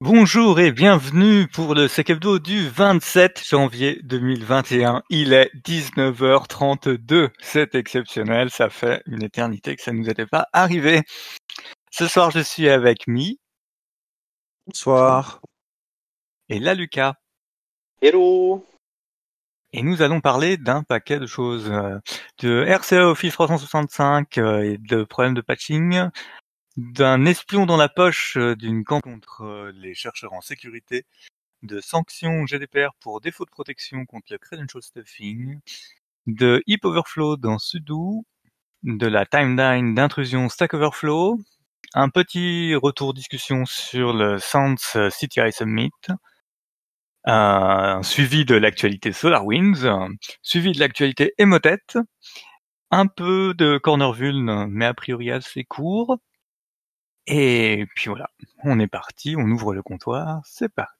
Bonjour et bienvenue pour le Sec Hebdo du 27 janvier 2021. Il est 19h32. C'est exceptionnel, ça fait une éternité que ça ne nous était pas arrivé. Ce soir, je suis avec Mi. Bonsoir. Et là, Lucas. Hello. Et nous allons parler d'un paquet de choses, euh, de RCA Office 365 euh, et de problèmes de patching, d'un espion dans la poche euh, d'une camp contre euh, les chercheurs en sécurité, de sanctions GDPR pour défaut de protection contre le credential stuffing, de Heap Overflow dans Sudo, de la timeline d'intrusion Stack Overflow, un petit retour discussion sur le Sans CTI Summit, un suivi de l'actualité SolarWinds, suivi de l'actualité Emotet, un peu de Corner Vuln, mais a priori assez court, et puis voilà, on est parti, on ouvre le comptoir, c'est parti.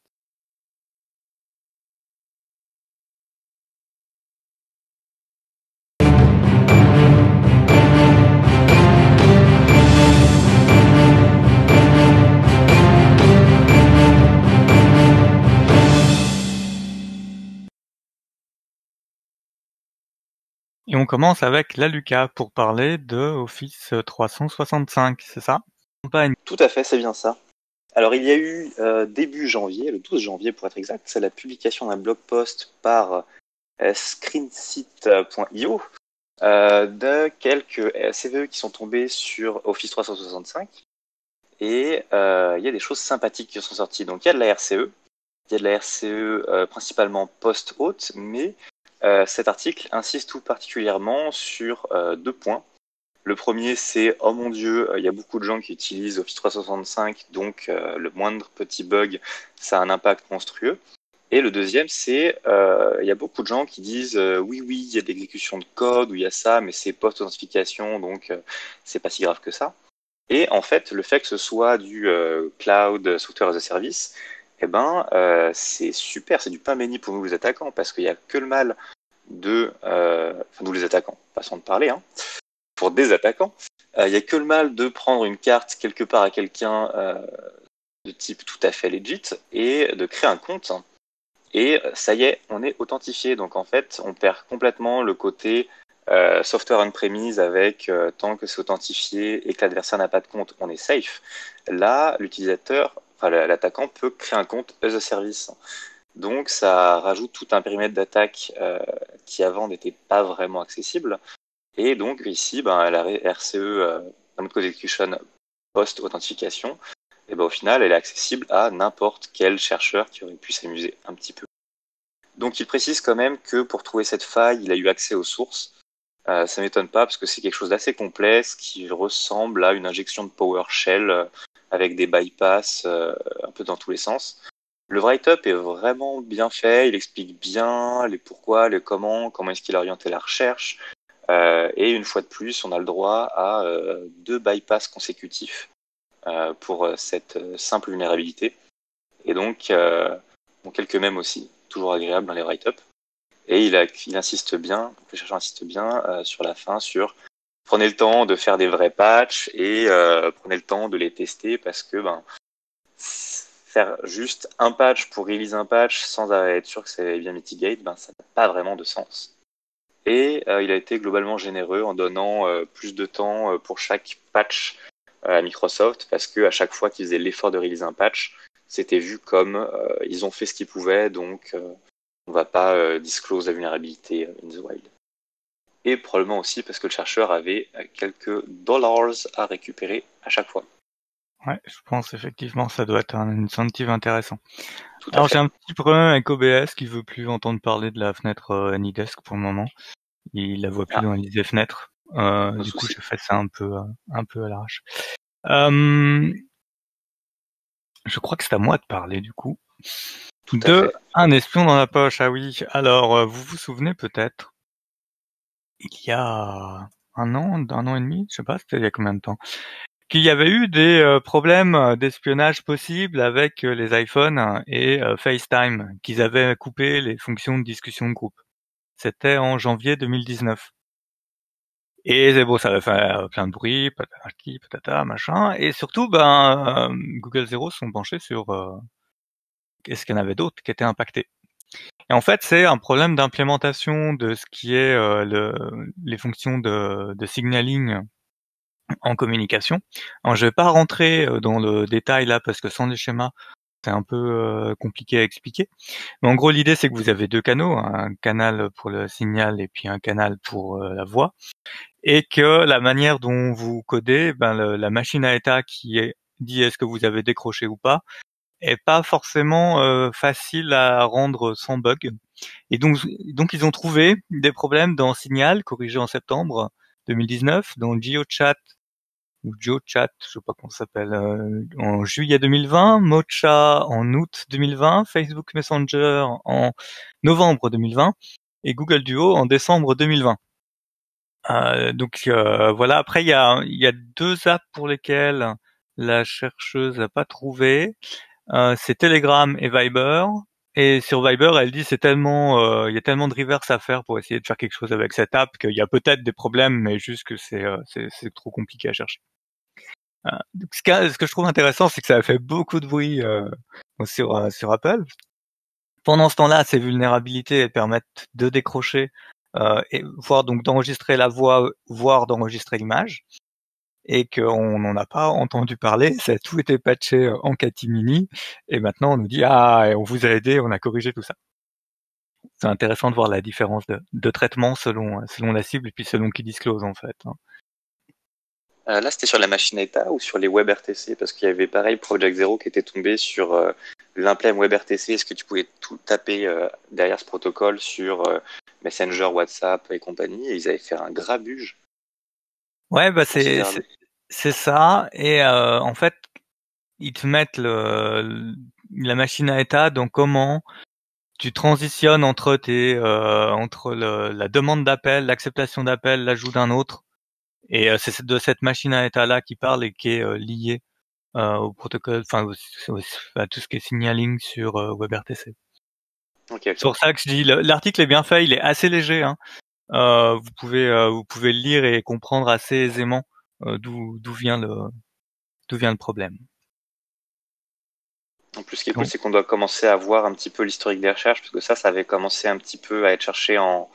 Et on commence avec la Lucas pour parler de Office 365, c'est ça? Tout à fait, c'est bien ça. Alors il y a eu euh, début janvier, le 12 janvier pour être exact, c'est la publication d'un blog post par euh, screenseat.io euh, de quelques CVE qui sont tombés sur Office 365. Et il y a des choses sympathiques qui sont sorties. Donc il y a de la RCE, il y a de la RCE principalement post-haute, mais cet article insiste tout particulièrement sur deux points. Le premier, c'est oh mon dieu, euh, il y a beaucoup de gens qui utilisent Office 365, donc euh, le moindre petit bug, ça a un impact monstrueux. Et le deuxième, c'est euh, il y a beaucoup de gens qui disent oui, oui, il y a de l'exécution de code ou il y a ça, mais c'est post-authentification, donc c'est pas si grave que ça. Et en fait, le fait que ce soit du cloud software as a service, eh ben, c'est super, c'est du pain béni pour nous les attaquants, parce qu'il n'y a que le mal de, enfin nous les attaquants, passons de parler, hein, pour des attaquants. Il euh, n'y a que le mal de prendre une carte quelque part à quelqu'un euh, de type tout à fait legit et de créer un compte. Et ça y est, on est authentifié. Donc en fait, on perd complètement le côté euh, software on-premise avec tant que c'est authentifié et que l'adversaire n'a pas de compte, on est safe. Là, l'utilisateur, enfin l'attaquant peut créer un compte as a service. Donc ça rajoute tout un périmètre d'attaque qui avant n'était pas vraiment accessible. Et donc ici, ben, la RCE, euh, Code Execution post-authentification, et ben, au final, elle est accessible à n'importe quel chercheur qui aurait pu s'amuser un petit peu. Donc il précise quand même que pour trouver cette faille, il a eu accès aux sources. Euh, ça m'étonne pas parce que c'est quelque chose d'assez complexe qui ressemble à une injection de PowerShell euh, avec des bypass euh, un peu dans tous les sens. Le write-up est vraiment bien fait, il explique bien les pourquoi, les comment, comment est-ce qu'il a orienté la recherche, euh, et une fois de plus, on a le droit à euh, deux bypass consécutifs euh, pour cette simple vulnérabilité. Et donc, bon, quelques mèmes aussi, toujours agréable dans les write-up. Et il, a, il, insiste bien, le chercheur insiste bien sur la fin sur prenez le temps de faire des vrais patchs et prenez le temps de les tester parce que ben, faire juste un patch pour release un patch sans être sûr que c'est bien mitigate, ben, ça n'a pas vraiment de sens. Et euh, il a été globalement généreux en donnant euh, plus de temps euh, pour chaque patch à Microsoft, parce que à chaque fois qu'ils faisaient l'effort de réaliser un patch, c'était vu comme ils ont fait ce qu'ils pouvaient, donc on va pas disclose la vulnérabilité in the wild. Et probablement aussi parce que le chercheur avait quelques dollars à récupérer à chaque fois. Ouais, je pense effectivement ça doit être un incentive intéressant. Alors j'ai un petit problème avec OBS qui veut plus entendre parler de la fenêtre AnyDesk pour le moment. Il la voit plus ah. dans les fenêtres. Euh, du coup, je fais ça un peu, euh, un peu à l'arrache. Euh, je crois que c'est à moi de parler du coup. Tout de un espion dans la poche. Ah oui. Alors, euh, vous vous souvenez peut-être il y a un an, un an et demi, je sais pas, c'était il y a combien de temps, qu'il y avait eu des problèmes d'espionnage possibles avec les iPhones et FaceTime, qu'ils avaient coupé les fonctions de discussion de groupe. C'était en janvier 2019. Et bon, ça va faire plein de bruit, patati, patata, machin. Et surtout, ben, Google Zero sont penchés sur euh, est-ce qu'il y en avait d'autres qui étaient impactés. Et en fait, c'est un problème d'implémentation de ce qui est euh, le, les fonctions de, de signaling en communication. Alors, je vais pas rentrer euh, dans le détail là parce que sans les schémas, c'est un peu euh, compliqué à expliquer. Mais en gros, l'idée c'est que vous avez deux canaux, un canal pour le signal et puis un canal pour la voix, et que la manière dont vous codez, ben la machine à état qui est, dit est-ce que vous avez décroché ou pas, est pas forcément euh, facile à rendre sans bug. Et donc, donc ils ont trouvé des problèmes dans Signal, corrigé en septembre 2019, dans GeoChat ou je sais pas comment s'appelle, euh, en juillet 2020, Mocha en août 2020, Facebook Messenger en novembre 2020 et Google Duo en décembre 2020. Euh, donc euh, voilà. Après, il y a, y a deux apps pour lesquelles la chercheuse n'a pas trouvé. C'est Telegram et Viber. Et sur Viber, elle dit c'est tellement, euh, il y a tellement de reverse à faire pour essayer de faire quelque chose avec cette app qu'il y a peut-être des problèmes, mais juste que c'est euh, trop compliqué à chercher. Donc, ce, que, je trouve intéressant, c'est que ça a fait beaucoup de bruit sur sur Apple. Pendant ce temps-là, ces vulnérabilités permettent de décrocher et voire donc d'enregistrer la voix, voire d'enregistrer l'image et qu'on n'en a pas entendu parler. Ça a tout été patché euh, en catimini et maintenant on nous dit ah on vous a aidé, on a corrigé tout ça. C'est intéressant de voir la différence de, traitement selon selon la cible et puis selon qui disclose en fait. Hein. Euh, là, c'était sur la machine état ou sur les WebRTC Parce qu'il y avait pareil Project Zero qui était tombé sur euh, l'implème WebRTC. Est-ce que tu pouvais tout taper derrière ce protocole sur Messenger, WhatsApp et compagnie Et ils avaient fait un grabuge? Ouais, bah c'est c'est ça, et euh, en fait, ils te mettent le, la machine à état, donc comment tu transitionnes entre tes euh, entre le, la demande d'appel, l'acceptation d'appel, l'ajout d'un autre, et euh, c'est de cette machine à état là qui parle et qui est liée euh, au protocole, enfin à tout ce qui est signaling sur WebRTC. Okay, c'est pour ça que je dis l'article est bien fait, il est assez léger. Hein. vous pouvez vous pouvez le lire et comprendre assez aisément d'où d'où vient le d'où vient le problème. En plus, ce qui est cool, c'est qu'on doit commencer à voir un petit peu l'historique des recherches, parce que ça, ça avait commencé un petit peu à être cherché en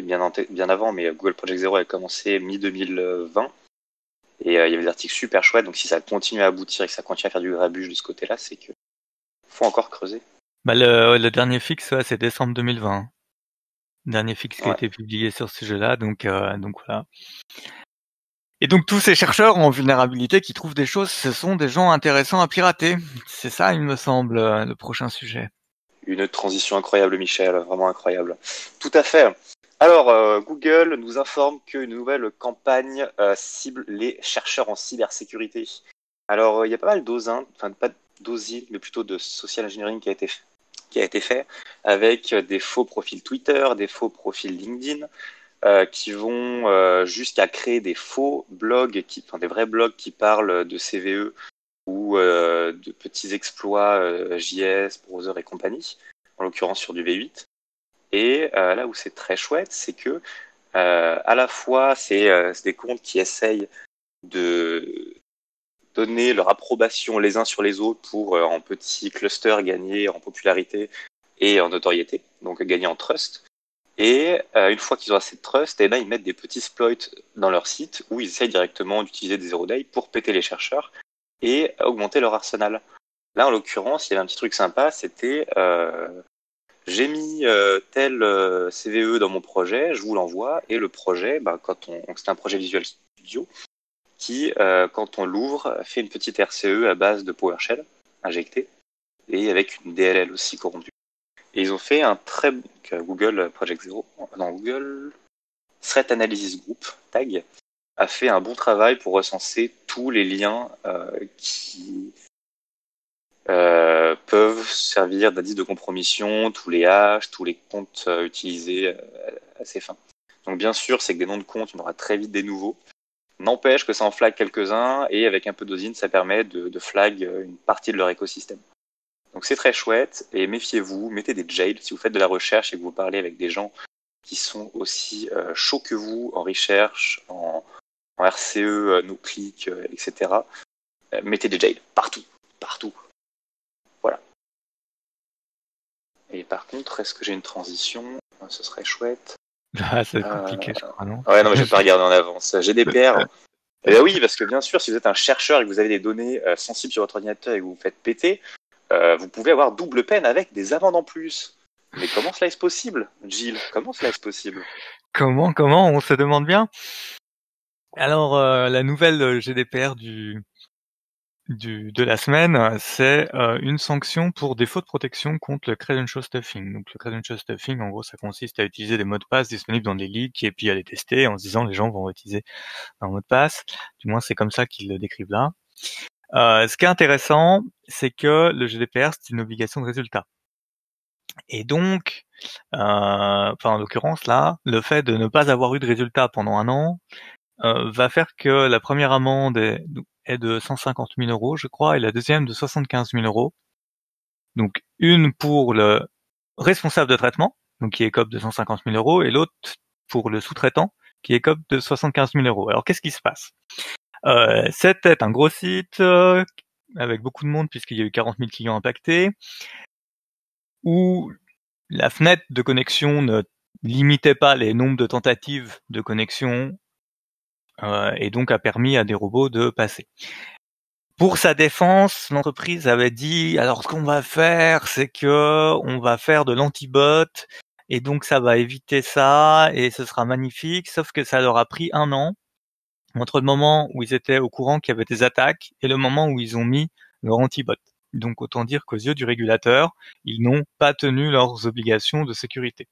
bien, bien avant, mais Google Project Zero a commencé mi-2020. Et euh, il y avait des articles super chouettes, donc si ça continue à aboutir et que ça continue à faire du grabuge de ce côté-là, c'est que faut encore creuser. Bah le, le dernier fixe, ouais, c'est décembre 2020. Dernier fixe qui a été publié sur ce sujet-là, donc, euh, donc voilà. Et donc tous ces chercheurs en vulnérabilité qui trouvent des choses, ce sont des gens intéressants à pirater. C'est ça, il me semble, euh, le prochain sujet. Une transition incroyable, Michel, vraiment incroyable. Tout à fait. Alors, euh, Google nous informe qu'une nouvelle campagne euh, cible les chercheurs en cybersécurité. Alors, il y a pas mal d'osins, enfin pas d'osines, mais plutôt de social engineering qui a été fait avec des faux profils Twitter, des faux profils LinkedIn, euh, qui vont euh, jusqu'à créer des faux blogs, qui, enfin des vrais blogs qui parlent de CVE ou euh, de petits exploits JS, browser et compagnie, en l'occurrence sur du V8. Et là où c'est très chouette, c'est que à la fois c'est des comptes qui essayent de donner leur approbation les uns sur les autres pour en petits clusters gagner en popularité et en notoriété, donc gagner en trust. Et euh, une fois qu'ils ont assez de trust, eh ben, ils mettent des petits exploits dans leur site où ils essayent directement d'utiliser des zero day pour péter les chercheurs et augmenter leur arsenal. Là, en l'occurrence, il y avait un petit truc sympa, c'était euh, j'ai mis euh, tel euh, CVE dans mon projet, je vous l'envoie, et le projet, ben, quand on, c'est un projet Visual Studio, qui, euh, quand on l'ouvre, fait une petite RCE à base de PowerShell injecté et avec une DLL aussi corrompue. Et ils ont fait un très Google Project Zero, non Google Threat Analysis Group, TAG, a fait un bon travail pour recenser tous les liens euh, qui euh, peuvent servir d'indice de compromission, tous les hashes, tous les comptes euh, utilisés à ces fins. Donc bien sûr, c'est que des noms de comptes, en aura très vite des nouveaux. N'empêche que ça en flag quelques-uns et avec un peu d'osine, ça permet de, de flag une partie de leur écosystème. Donc c'est très chouette et méfiez-vous, mettez des jails si vous faites de la recherche et que vous parlez avec des gens qui sont aussi chauds que vous en recherche, en, RCE, no click, etc. mettez des jails partout, partout. Voilà. Et par contre, est-ce que j'ai une transition? Ce serait chouette. Ah, c'est compliqué, je crois, non? Ouais, non, mais je vais pas regarder en avance. GDPR. Eh bien oui, parce que bien sûr, si vous êtes un chercheur et que vous avez des données sensibles sur votre ordinateur et que vous vous faites péter, vous pouvez avoir double peine avec des amendes en plus. Mais comment cela est possible, Gilles? Comment cela est possible? Comment, comment? On se demande bien. Alors, euh, la nouvelle GDPR du, du de la semaine, c'est euh, une sanction pour défaut de protection contre le credential stuffing. Donc, le credential stuffing, en gros, ça consiste à utiliser des mots de passe disponibles dans des leaks et puis à les tester en se disant les gens vont utiliser un mot de passe. Du moins, c'est comme ça qu'ils le décrivent là. Euh, ce qui est intéressant, c'est que le GDPR, c'est une obligation de résultat. Et donc, euh, enfin en l'occurrence là, le fait de ne pas avoir eu de résultat pendant un an euh, va faire que la première amende est, de 150 000 euros, je crois, et la deuxième de 75 000 euros. Donc une pour le responsable de traitement, donc qui est cop de 150 000 euros, et l'autre pour le sous-traitant, qui est cop de 75 000 euros. Alors qu'est-ce qui se passe? C'était un gros site euh, avec beaucoup de monde puisqu'il y a eu 40 000 clients impactés où la fenêtre de connexion ne limitait pas les nombres de tentatives de connexion euh, et donc a permis à des robots de passer. Pour sa défense, l'entreprise avait dit alors ce qu'on va faire, c'est que on va faire de l'antibot et donc ça va éviter ça et ce sera magnifique. Sauf que ça leur a pris un an entre le moment où ils étaient au courant qu'il y avait des attaques et le moment où ils ont mis leur antibot. Donc autant dire qu'aux yeux du régulateur, ils n'ont pas tenu leurs obligations de sécurité.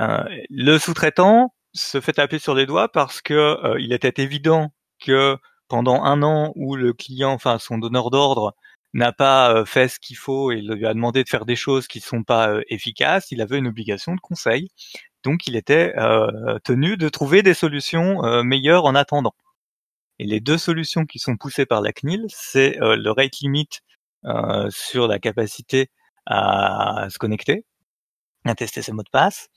Euh, le sous-traitant se fait taper sur les doigts parce que euh, il était évident que pendant un an où le client, enfin son donneur d'ordre, n'a pas euh, fait ce qu'il faut et lui a demandé de faire des choses qui ne sont pas efficaces, il avait une obligation de conseil. Donc il était tenu de trouver des solutions meilleures en attendant. Et les deux solutions qui sont poussées par la CNIL, c'est euh, le rate limit euh, sur la capacité à se connecter, à tester ses mots de passe,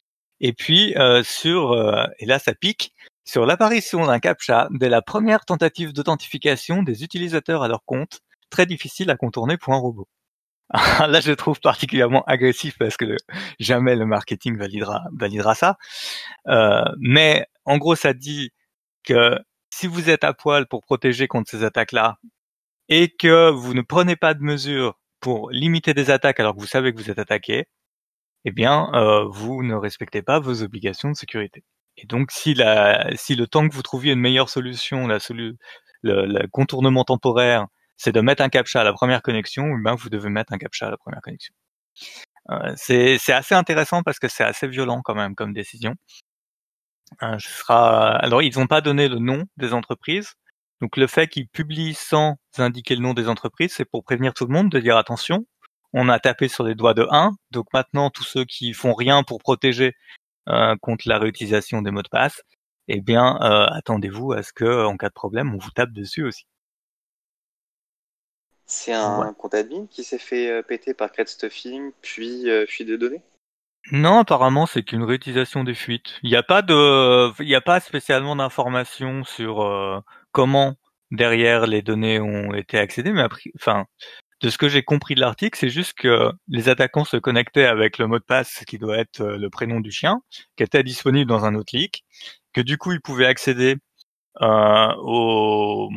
et puis euh, sur, et là ça pique, sur l'apparition d'un captcha dès la première tentative d'authentification des utilisateurs à leur compte, très difficile à contourner pour un robot. là, je trouve particulièrement agressif parce que jamais le marketing validera, validera ça. Euh, mais en gros, ça dit que si vous êtes à poil pour protéger contre ces attaques-là et que vous ne prenez pas de mesures pour limiter des attaques alors que vous savez que vous êtes attaqué, eh bien, euh, vous ne respectez pas vos obligations de sécurité. Et donc, si, la, si le temps que vous trouviez une meilleure solution, la le, contournement temporaire, c'est de mettre un captcha à la première connexion, eh bien, vous devez mettre un captcha à la première connexion. Euh, c'est assez intéressant parce que c'est assez violent quand même comme décision. Euh, sera... Alors, ils n'ont pas donné le nom des entreprises. Donc, le fait qu'ils publient sans indiquer le nom des entreprises, c'est pour prévenir tout le monde de dire attention, on a tapé sur les doigts de 1. Donc maintenant, tous ceux qui font rien pour protéger euh, contre la réutilisation des mots de passe, eh bien, euh, attendez-vous à ce que, en cas de problème, on vous tape dessus aussi. C'est un compte admin qui s'est fait péter par Stuffing, puis fuite de données non, apparemment, c'est qu'une réutilisation des fuites. Il n'y a pas de, il n'y a pas spécialement d'informations sur euh, comment derrière les données ont été accédées, mais après, enfin, de ce que j'ai compris de l'article, c'est juste que les attaquants se connectaient avec le mot de passe qui doit être euh, le prénom du chien, qui était disponible dans un autre leak, que du coup ils pouvaient accéder euh, au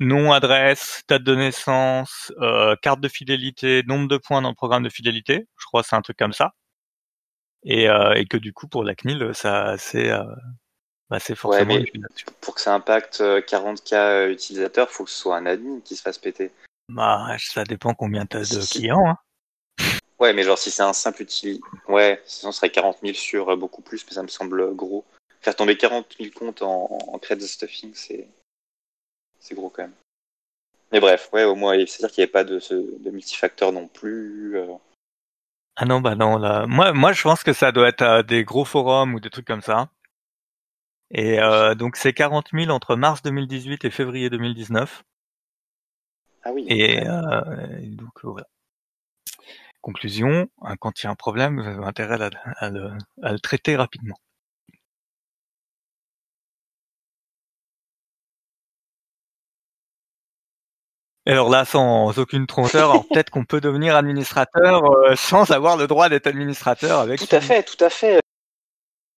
nom, adresse, date de naissance, euh, carte de fidélité, nombre de points dans le programme de fidélité. Je crois que c'est un truc comme ça. Et, euh, et que du coup pour la CNIL ça c'est euh, bah, c'est forcément ouais, pour que ça impacte 40k euh, utilisateurs faut que ce soit un admin qui se fasse péter. Bah ça dépend combien t'as de clients hein. ouais mais genre si c'est un simple utilisateur ouais sinon ce serait 40 000 sur beaucoup plus mais ça me semble gros. Faire tomber 40 000 comptes en, en credit stuffing c'est c'est gros quand même mais bref ouais au moins c'est à dire qu'il n'y avait pas de, de multifacteur non plus ah non, bah non, là. Moi, moi, je pense que ça doit être euh, des gros forums ou des trucs comme ça. Et euh, donc, c'est 40 000 entre mars 2018 et février 2019. Ah oui. Et euh, donc, voilà. Conclusion, hein, quand il y a un problème, vous avez intérêt à, le, traiter rapidement. Alors là, sans aucune tronteur, peut-être qu'on peut devenir administrateur euh, sans avoir le droit d'être administrateur avec. Tout à fait, tout à fait.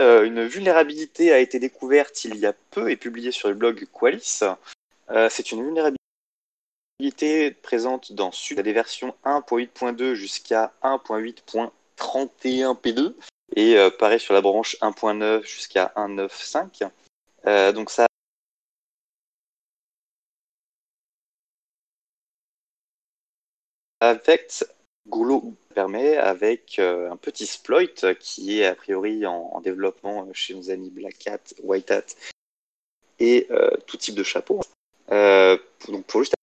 Euh, une vulnérabilité a été découverte il y a peu et publiée sur le blog Qualis. Euh, c'est une vulnérabilité présente dans Sud, des versions 1.8.2 jusqu'à 1.8.31p2 et euh, pareil sur la branche 1.9 jusqu'à 1.9.5. Euh, donc ça avec Golo permet avec euh, un petit exploit qui est a priori en, développement chez nos amis Black Hat, White Hat et tout type de chapeau. donc pour juste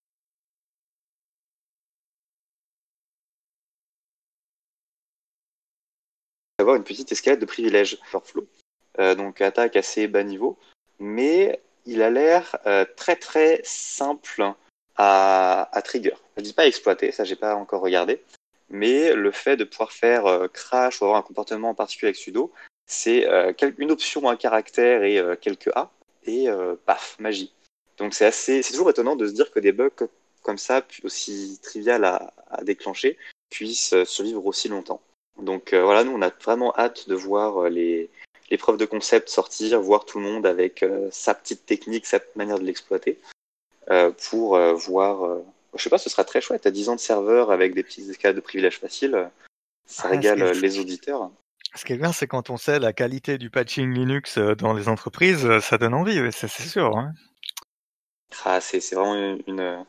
avoir une petite escalade de privilèges flow. Euh, donc attaque assez bas niveau, mais il a l'air euh, très très simple à, trigger. Je dis pas exploiter, ça j'ai pas encore regardé, mais le fait de pouvoir faire euh, crash ou avoir un comportement en particulier avec sudo, c'est une option, un caractère et quelques A, et paf, magie. Donc c'est assez, c'est toujours étonnant de se dire que des bugs comme ça, aussi trivial à, à déclencher, puissent survivre aussi longtemps. Donc euh, voilà, nous on a vraiment hâte de voir euh, les, les preuves de concept sortir, voir tout le monde avec euh, sa petite technique, sa manière de l'exploiter, pour voir. je sais pas, ce sera très chouette. À 10 ans de serveur avec des petits escalades de privilèges faciles, ça ah, régale les auditeurs. Ce qui est bien, c'est quand on sait la qualité du patching Linux dans les entreprises, ça donne envie, c'est sûr. Hein. Ah, c'est vraiment une, une,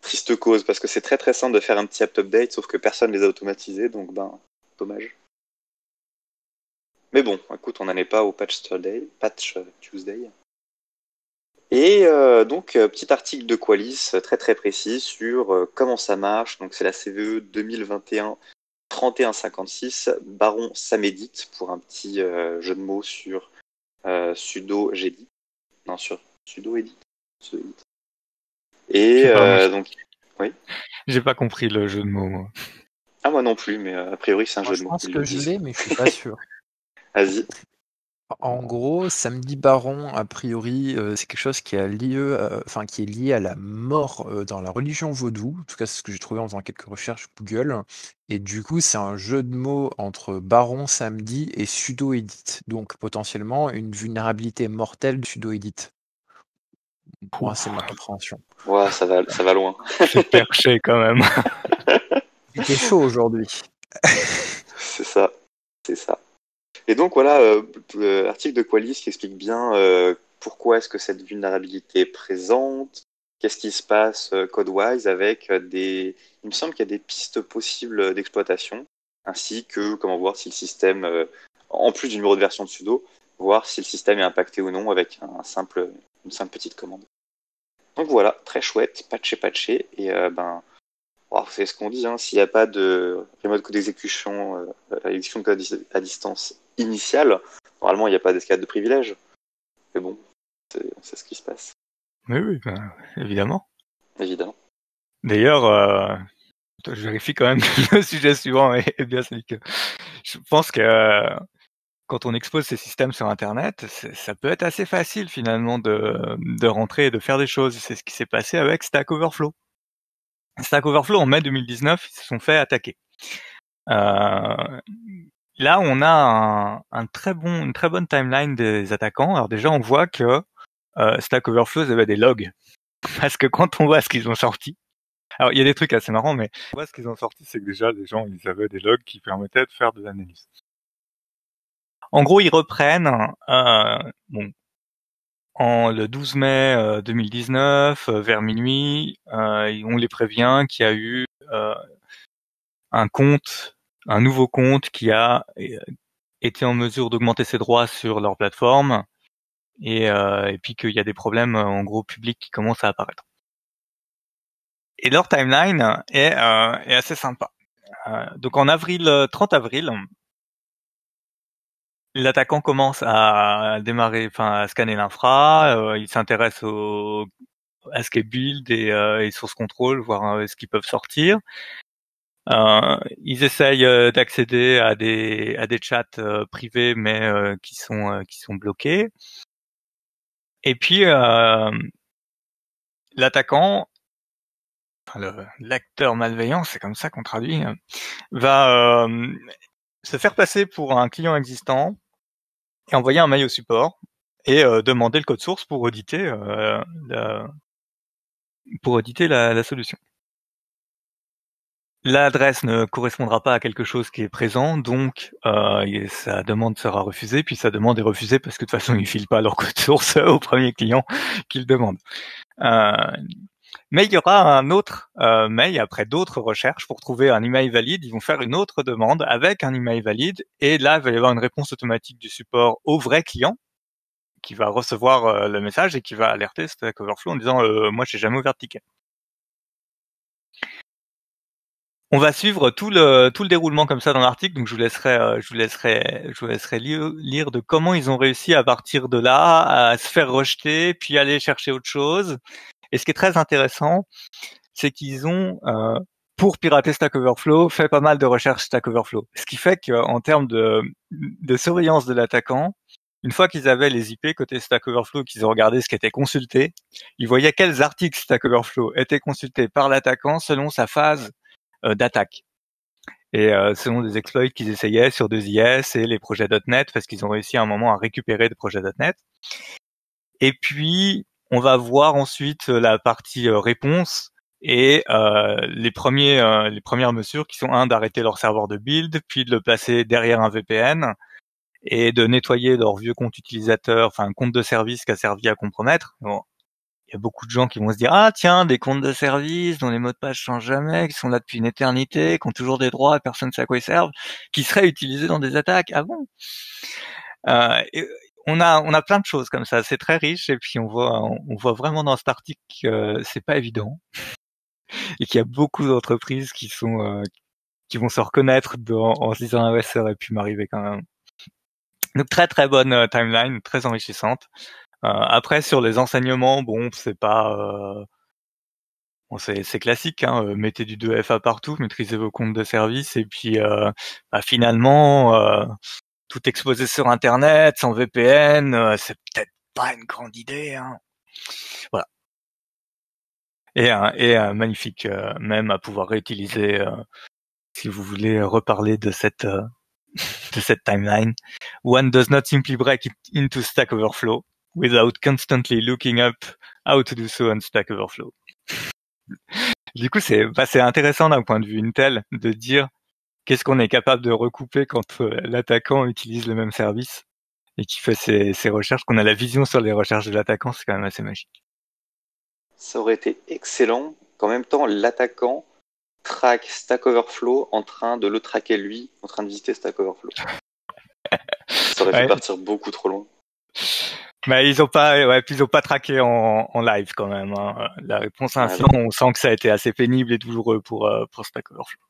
triste cause parce que c'est très très simple de faire un petit apt update, sauf que personne les a automatisés, donc ben Dommage. Mais bon, écoute, on n'en est pas au Patch Tuesday. Patch Tuesday. Et euh, donc, euh, petit article de Qualis très très précis sur euh, comment ça marche. Donc, c'est la CVE 2021 3156 Baron Samédite pour un petit jeu de mots sur sudo Gedit. Non, sur sudo edit. Et donc, oui. J'ai pas compris le jeu de mots, moi. Ah, moi non plus, mais euh, a priori, c'est un jeu de mots. Je pense que je l'ai, mais je suis pas sûr. Vas-y. En gros, samedi baron, a priori, euh, c'est quelque chose qui, a lié, euh, enfin, qui est lié à la mort dans la religion vaudou. En tout cas, c'est ce que j'ai trouvé en faisant quelques recherches Google. Et du coup, c'est un jeu de mots entre baron samedi et sudo edit. Donc, potentiellement, une vulnérabilité mortelle de sudo edit. Moi, c'est ma compréhension. Ouais, ça va, ça va loin. c'est perché quand même. C'était chaud aujourd'hui. c'est ça, c'est ça. Et donc voilà, euh, l'article de Qualis qui explique bien euh, pourquoi est-ce que cette vulnérabilité est présente, qu'est-ce qui se passe euh, code-wise avec des... Il me semble qu'il y a des pistes possibles d'exploitation, ainsi que comment voir si le système, en plus du numéro de version de sudo, voir si le système est impacté ou non avec un simple, une simple petite commande. Donc voilà, très chouette, patché patché, et ben c'est ce qu'on dit, hein, s'il n'y a pas de remote code euh, exécution de code à distance initiale, normalement il n'y a pas d'escalade de privilèges. Mais bon, c'est ce qui se passe. Mais oui, ben, évidemment. Évidemment. D'ailleurs, euh, je vérifie quand même que le sujet suivant est bien celui que je pense que euh, quand on expose ces systèmes sur Internet, ça peut être assez facile finalement de, de rentrer et de faire des choses. C'est ce qui s'est passé avec Stack Overflow. Stack Overflow, en mai 2019, ils se sont fait attaquer. Euh, là, on a un, très bon, une très bonne timeline des attaquants. Alors déjà, on voit que euh, Stack Overflow avait des logs. Parce que quand on voit ce qu'ils ont sorti, alors il y a des trucs assez marrants, mais on voit ce qu'ils ont sorti, c'est que déjà, les gens, ils avaient des logs qui permettaient de faire de l'analyse. En gros, ils reprennent, euh, bon, en le 12 mai 2019, euh, euh, vers minuit, euh, on les prévient qu'il y a eu un compte, un nouveau compte qui a été en mesure d'augmenter ses droits sur leur plateforme et, et puis qu'il y a des problèmes en gros publics qui commencent à apparaître. Et leur timeline est, est assez sympa. donc en avril, 30 avril, l'attaquant commence à démarrer, enfin à scanner l'infra, euh, il s'intéresse au à ce qu'est build et, euh, et source control, voir euh, ce qu'ils peuvent sortir. Euh, ils essayent euh, d'accéder à des à des chats euh, privés mais euh, qui sont qui sont bloqués. Et puis l'attaquant, enfin, l'acteur malveillant, c'est comme ça qu'on traduit, va se faire passer pour un client existant et envoyer un mail au support et demander le code source pour auditer la, pour auditer la, la solution. L'adresse ne correspondra pas à quelque chose qui est présent, donc euh, sa demande sera refusée, puis sa demande est refusée parce que de toute façon ils filent pas leur code source au premier client qu'ils demandent. Euh, mais il y aura un autre euh, mail après d'autres recherches pour trouver un email valide. Ils vont faire une autre demande avec un email valide, et là il va y avoir une réponse automatique du support au vrai client qui va recevoir euh, le message et qui va alerter Stack Overflow en disant euh, moi j'ai jamais ouvert de ticket. On va suivre tout le tout le déroulement comme ça dans l'article, donc je vous laisserai euh, je vous laisserai je vous laisserai lire, de comment ils ont réussi à partir de là à se faire rejeter, puis aller chercher autre chose. Et ce qui est très intéressant, c'est qu'ils ont euh, pour pirater Stack Overflow, fait pas mal de recherches Stack Overflow. Ce qui fait qu'en termes de, de surveillance de l'attaquant, une fois qu'ils avaient les IP côté Stack Overflow, qu'ils ont regardé ce qui était consulté, ils voyaient quels articles Stack Overflow étaient consultés par l'attaquant selon sa phase d'attaque. Et euh, selon des exploits qu'ils essayaient sur deux IS et les projets .NET, parce qu'ils ont réussi à un moment à récupérer des projets .NET. Et puis, on va voir ensuite la partie euh, réponse et les premiers les premières mesures qui sont un d'arrêter leur serveur de build, puis de le placer derrière un VPN et de nettoyer leur vieux compte utilisateur, enfin compte de service qui a servi à compromettre. Il y a beaucoup de gens qui vont se dire ah tiens des comptes de service dont les mots de passe changent jamais, qui sont là depuis une éternité, qui ont toujours des droits, personne ne sait à quoi ils servent, qui seraient utilisés dans des attaques. Ah bon? Euh, On a on a plein de choses comme ça, c'est très riche et puis on voit on voit vraiment dans cet article que c'est pas évident et qu'il y a beaucoup d'entreprises qui sont euh, qui vont se reconnaître dans, en se disant ah ouais ça aurait pu m'arriver quand même. Donc très très bonne euh, timeline, très enrichissante. Euh, après sur les enseignements, bon, c'est pas euh, Bon, c'est classique, hein, euh, mettez du 2FA partout, maîtrisez vos comptes de service et puis bah, finalement tout exposer sur Internet sans VPN, c'est peut-être pas une grande idée. Hein. Voilà. Et, et magnifique même à pouvoir réutiliser si vous voulez reparler de cette de cette timeline. One does not simply break it into Stack Overflow without constantly looking up how to do so on Stack Overflow. du coup, c'est bah, intéressant d'un point de vue Intel de dire qu'est-ce qu'on est capable de recouper quand euh, l'attaquant utilise le même service et qui fait ses, ses recherches, qu'on a la vision sur les recherches de l'attaquant, c'est quand même assez magique. Ça aurait été excellent qu'en même temps l'attaquant traque Stack Overflow en train de le traquer lui, en train de visiter Stack Overflow. Ça aurait pu partir beaucoup trop long. Mais ils ont pas, ouais, puis ils ont pas traqué en, en live quand même. Hein. La réponse à un on sent que ça a été assez pénible et douloureux pour euh, pour Stack Overflow.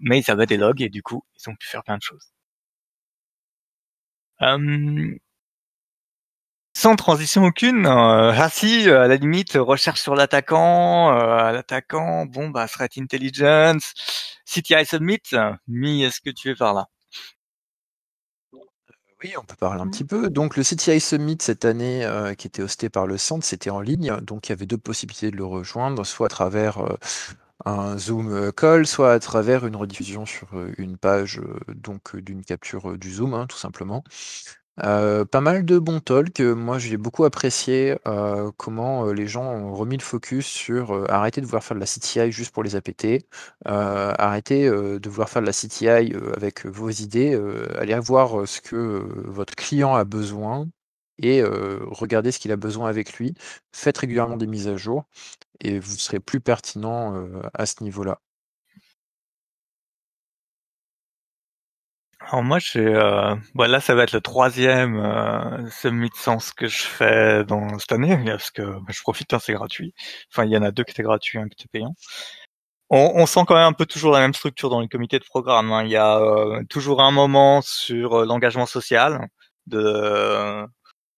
Mais ils avaient des logs et du coup, ils ont pu faire plein de choses. Hum, sans transition aucune, euh, ah si, à la limite, recherche sur l'attaquant, euh, l'attaquant, bon bah threat intelligence, CTI submit, Mi, est-ce que tu es par là? Oui, on peut parler un petit peu. Donc, le CTI Summit cette année, euh, qui était hosté par le centre, c'était en ligne. Donc, il y avait deux possibilités de le rejoindre, soit à travers euh, un Zoom euh, call, soit à travers une rediffusion sur une page donc d'une capture du Zoom, hein, tout simplement. Euh, pas mal de bons talks, moi j'ai beaucoup apprécié, euh, comment, euh, les gens ont remis le focus sur, arrêter de vouloir faire de la CTI juste pour les APT, arrêter, de vouloir faire de la CTI, avec, vos idées, allez voir, ce que, votre client a besoin et regardez ce qu'il a besoin avec lui. Faites régulièrement des mises à jour et vous serez plus pertinent, à ce niveau-là. Alors moi, j'ai, euh, bah là, ça va être le troisième euh, Summit Sens que je fais dans cette année, parce que bah, je profite, hein, c'est gratuit. Enfin, il y en a deux qui étaient gratuits, un qui était payant. On, on, sent quand même un peu toujours la même structure dans les comités de programme. Hein. Il y a euh, toujours un moment sur euh, l'engagement social de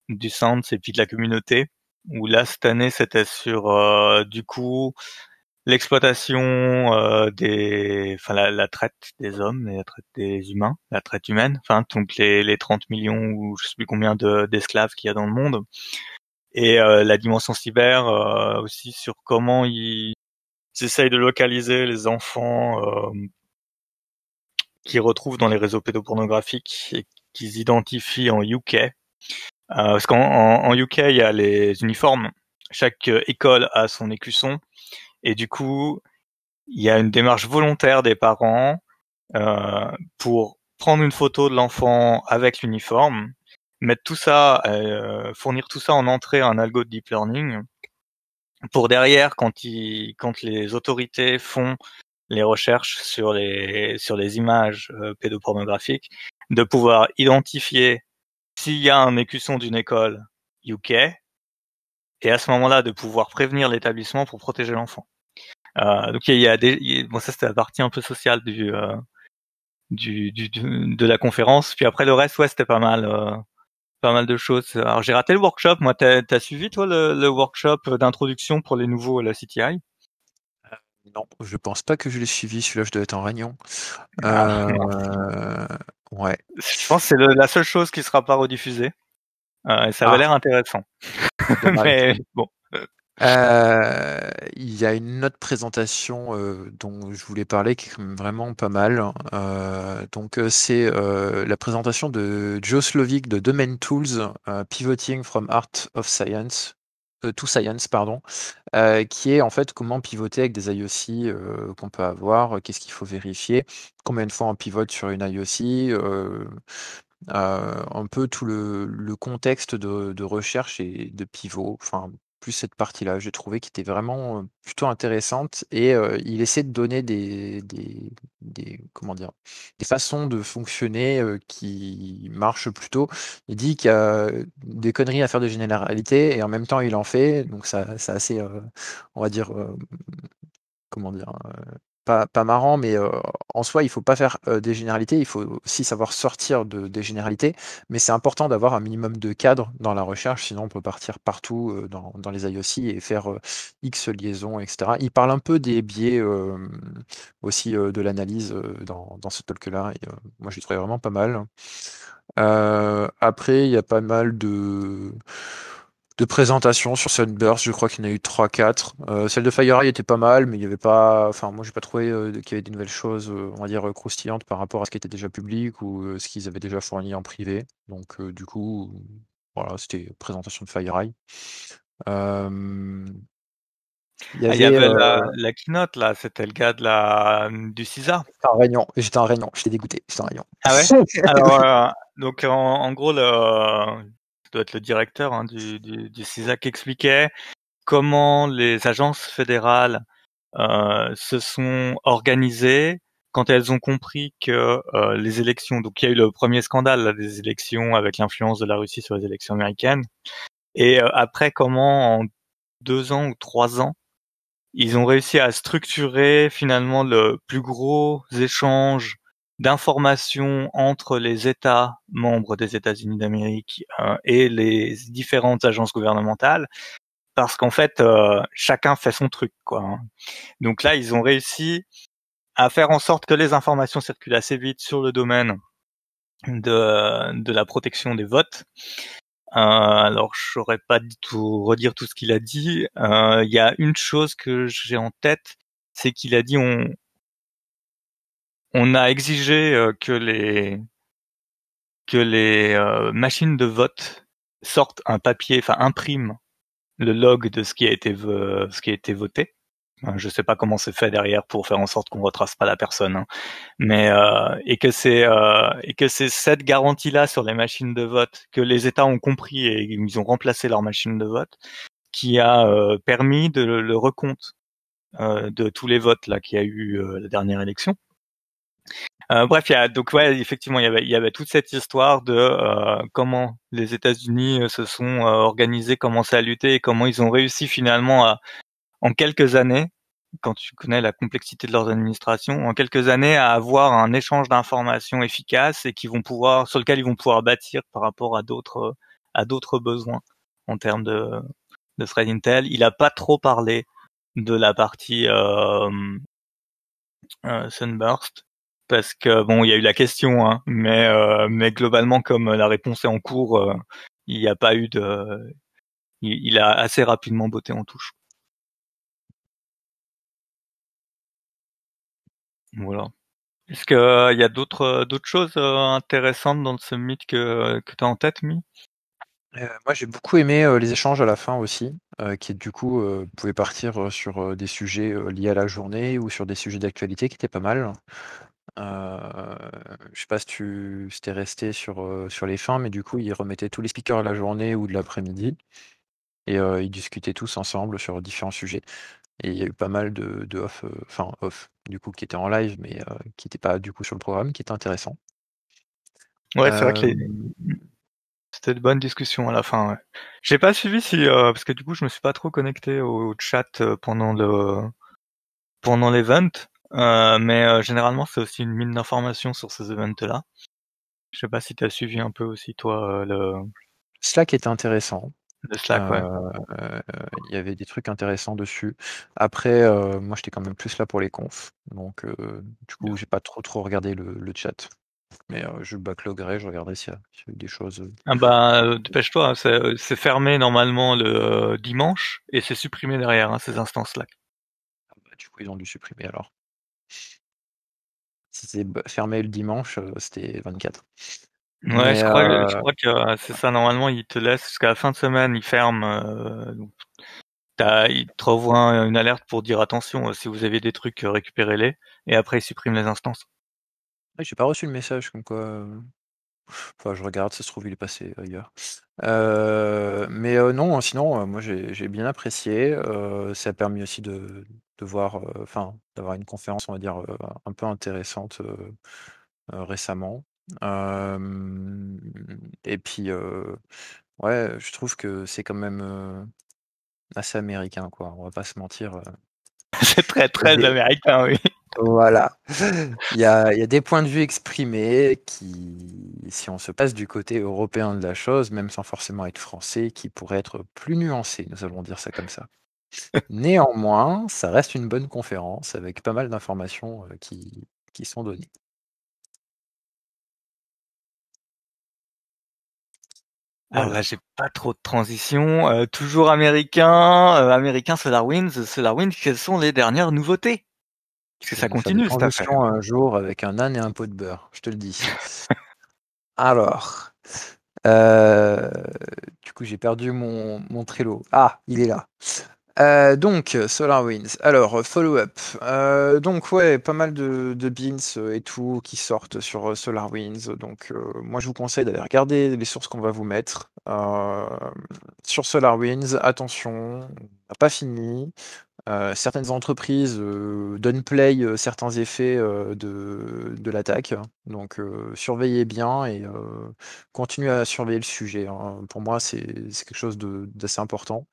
du Sens et puis de la communauté. Où là, cette année, c'était sur du coup l'exploitation euh, des, enfin la, la, traite des hommes, la traite des humains, la traite humaine, enfin donc les, les 30 millions ou je sais plus combien d'esclaves qu'il y a dans le monde, et euh, la dimension cyber euh, aussi sur comment ils, essayent de localiser les enfants euh, qu'ils retrouvent dans les réseaux pédopornographiques et qu'ils identifient en UK. Euh, parce qu'en en, UK, il y a les uniformes. Chaque école a son écusson et du coup, il y a une démarche volontaire des parents euh, pour prendre une photo de l'enfant avec l'uniforme, mettre tout ça, euh, fournir tout ça en entrée à un algo de deep learning, pour derrière, quand, les autorités font les recherches sur les sur les images euh, pédopornographiques, de pouvoir identifier s'il y a un écusson d'une école UK et à ce moment-là de pouvoir prévenir l'établissement pour protéger l'enfant. Euh, donc il y a, des, bon ça c'était la partie un peu sociale du, euh, du, du, de la conférence. Puis après le reste ouais c'était pas mal. Euh, pas mal de choses. Alors j'ai raté le workshop. Moi, t'as as suivi toi le, le workshop d'introduction pour les nouveaux à la CTI Non, je pense pas que je l'ai suivi. Celui-là, je dois être en réunion. Ah, euh, ouais. Je pense que c'est la seule chose qui sera pas rediffusée. Euh, ça avait ah. l'air intéressant. Mais bon. Euh, il y a une autre présentation euh, dont je voulais parler qui est vraiment pas mal. Euh, donc c'est la présentation de Joe Slovic de Domain Tools, Pivoting from Art of Science, to Science, pardon, qui est en fait comment pivoter avec des IOC qu'on peut avoir, qu'est-ce qu'il faut vérifier, combien de fois on pivote sur une IOC, un peu tout le, contexte de, recherche et de pivot, enfin plus cette partie-là. J'ai trouvé qu'il était vraiment plutôt intéressante et il essaie de donner des, des, des, comment dire, des façons de fonctionner qui marchent plutôt. Il dit qu'il y a des conneries à faire de généralité et en même temps il en fait, donc ça, c'est assez, on va dire, comment dire, pas, marrant, mais en soi, il faut pas faire des généralités, il faut aussi savoir sortir de, des généralités, mais c'est important d'avoir un minimum de cadre dans la recherche, sinon on peut partir partout dans, dans, les IOC et faire X liaisons, etc. Il parle un peu des biais aussi de l'analyse dans, dans, ce talk-là, moi j'ai trouvé vraiment pas mal. après, il y a pas mal de de présentations sur Sunburst. Je crois qu'il y en a eu 3-4. Euh, celle de FireEye était pas mal, mais il y avait pas. Enfin, moi, j'ai pas trouvé euh, qu'il y avait des nouvelles choses, euh, on va dire, croustillantes par rapport à ce qui était déjà public ou ce qu'ils avaient déjà fourni en privé. Donc, du coup, voilà, c'était présentation de FireEye. Il y, avait, la, keynote là, c'était le gars de la du CISA. J'étais en réunion, j'étais en réunion, j'étais dégoûté, j'étais en réunion. Ah ouais? Alors donc en, en, gros le doit être le directeur hein, du, du, du CISAC, expliquait comment les agences fédérales euh, se sont organisées quand elles ont compris que euh, les élections, donc il y a eu le premier scandale là, des élections avec l'influence de la Russie sur les élections américaines, et euh, après comment en deux ans ou trois ans, ils ont réussi à structurer finalement le plus gros échange d'informations entre les États membres des États-Unis d'Amérique euh, et les différentes agences gouvernementales, parce qu'en fait, euh, chacun fait son truc. Quoi. Hein. Donc là, ils ont réussi à faire en sorte que les informations circulent assez vite sur le domaine de, de la protection des votes. Euh, alors, je saurais pas du tout redire tout ce qu'il a dit. Il y a une chose que j'ai en tête, c'est qu'il a dit on, on a exigé euh, que les que les euh, machines de vote sortent un papier, enfin impriment le log de ce qui a été ce qui a été voté. Je sais pas comment c'est fait derrière pour faire en sorte qu'on retrace pas la personne, hein. mais euh, et que c'est et que c'est cette garantie là sur les machines de vote que les États ont compris et ils ont remplacé leurs machines de vote, qui a permis de le, recompte de tous les votes là qu'il y a eu la dernière élection. Euh, bref, il y a, donc ouais, effectivement, il y avait, toute cette histoire de euh, comment les États-Unis euh, se sont organisés, commencé à lutter, et comment ils ont réussi finalement à, en quelques années, quand tu connais la complexité de leurs administrations, en quelques années à avoir un échange d'informations efficace et qui vont pouvoir, sur lequel ils vont pouvoir bâtir par rapport à d'autres, à d'autres besoins en termes de, de thread intel. Il a pas trop parlé de la partie Sunburst parce que bon, il y a eu la question, hein, mais mais globalement comme la réponse est en cours, il n'y a pas eu de, il, a assez rapidement botté en touche. Voilà. Est-ce qu'il y a d'autres d'autres choses intéressantes dans ce mythe que, que tu as en tête, Mi? Euh, moi, j'ai beaucoup aimé euh, les échanges à la fin aussi, euh, qui du coup pouvaient partir sur des sujets liés à la journée ou sur des sujets d'actualité qui étaient pas mal. Je sais pas si tu si resté sur, sur les fins, mais du coup, ils remettaient tous les speakers à la journée ou de l'après-midi et ils discutaient tous ensemble sur différents sujets. Et il y a eu pas mal de, de off, enfin off, du coup, qui étaient en live, mais qui n'étaient pas du coup sur le programme, qui étaient intéressants. Ouais, c'est vrai que les, c'était de bonnes discussions à la fin. Ouais. J'ai pas suivi si euh, parce que du coup je me suis pas trop connecté au chat euh, pendant le pendant l'event, euh, mais euh, généralement c'est aussi une mine d'informations sur ces events-là. Je sais pas si tu as suivi un peu aussi toi le Slack était intéressant. Le Slack, ouais. Il y avait des trucs intéressants dessus. Après, moi j'étais quand même plus là pour les confs, donc du coup j'ai pas trop trop regardé le, le chat. Mais je backlogerai, je regarderai s'il y, a eu des choses. Ah bah, dépêche-toi, hein, c'est fermé normalement le dimanche et c'est supprimé derrière hein, ces instances-là. Ah bah, du coup, ils ont dû supprimer alors. Si c'est fermé le dimanche, c'était 24. Ouais, je, crois, que c'est ça. Normalement, ils te laissent jusqu'à la fin de semaine, ils ferment. ils te renvoient une alerte pour dire attention, si vous avez des trucs, récupérez-les. Et après, ils suppriment les instances. Ah, j'ai pas reçu le message comme quoi, enfin je regarde, ça se trouve il est passé ailleurs. Euh, mais non, sinon, moi j'ai bien apprécié, ça a permis aussi de de voir, enfin d'avoir une conférence on va dire, un peu intéressante, récemment. et puis, ouais, je trouve que c'est quand même, assez américain quoi, on va pas se mentir, C'est très, très américain, oui. Voilà. Il y a, il y a des points de vue exprimés qui, si on se passe du côté européen de la chose, même sans forcément être français, qui pourraient être plus nuancés, nous allons dire ça comme ça. Néanmoins, ça reste une bonne conférence avec pas mal d'informations qui, qui sont données. Alors là, j'ai pas trop de transition. Toujours américain, américain SolarWinds. SolarWinds, quelles sont les dernières nouveautés? Parce que ça continue cette affaire. un jour avec un âne et un pot de beurre, je te le dis. Alors, euh, du coup, j'ai perdu mon, mon Trello. Ah, il est là. Euh, donc, SolarWinds. Alors, follow-up. Euh, donc, ouais, pas mal de, de beans euh, et tout qui sortent sur SolarWinds. Donc, moi, je vous conseille d'aller regarder les sources qu'on va vous mettre. sur SolarWinds, attention, pas fini. certaines entreprises donnent play certains effets de, de l'attaque. Donc, surveillez bien et continuez à surveiller le sujet. Hein. Pour moi, c'est quelque chose d'assez important.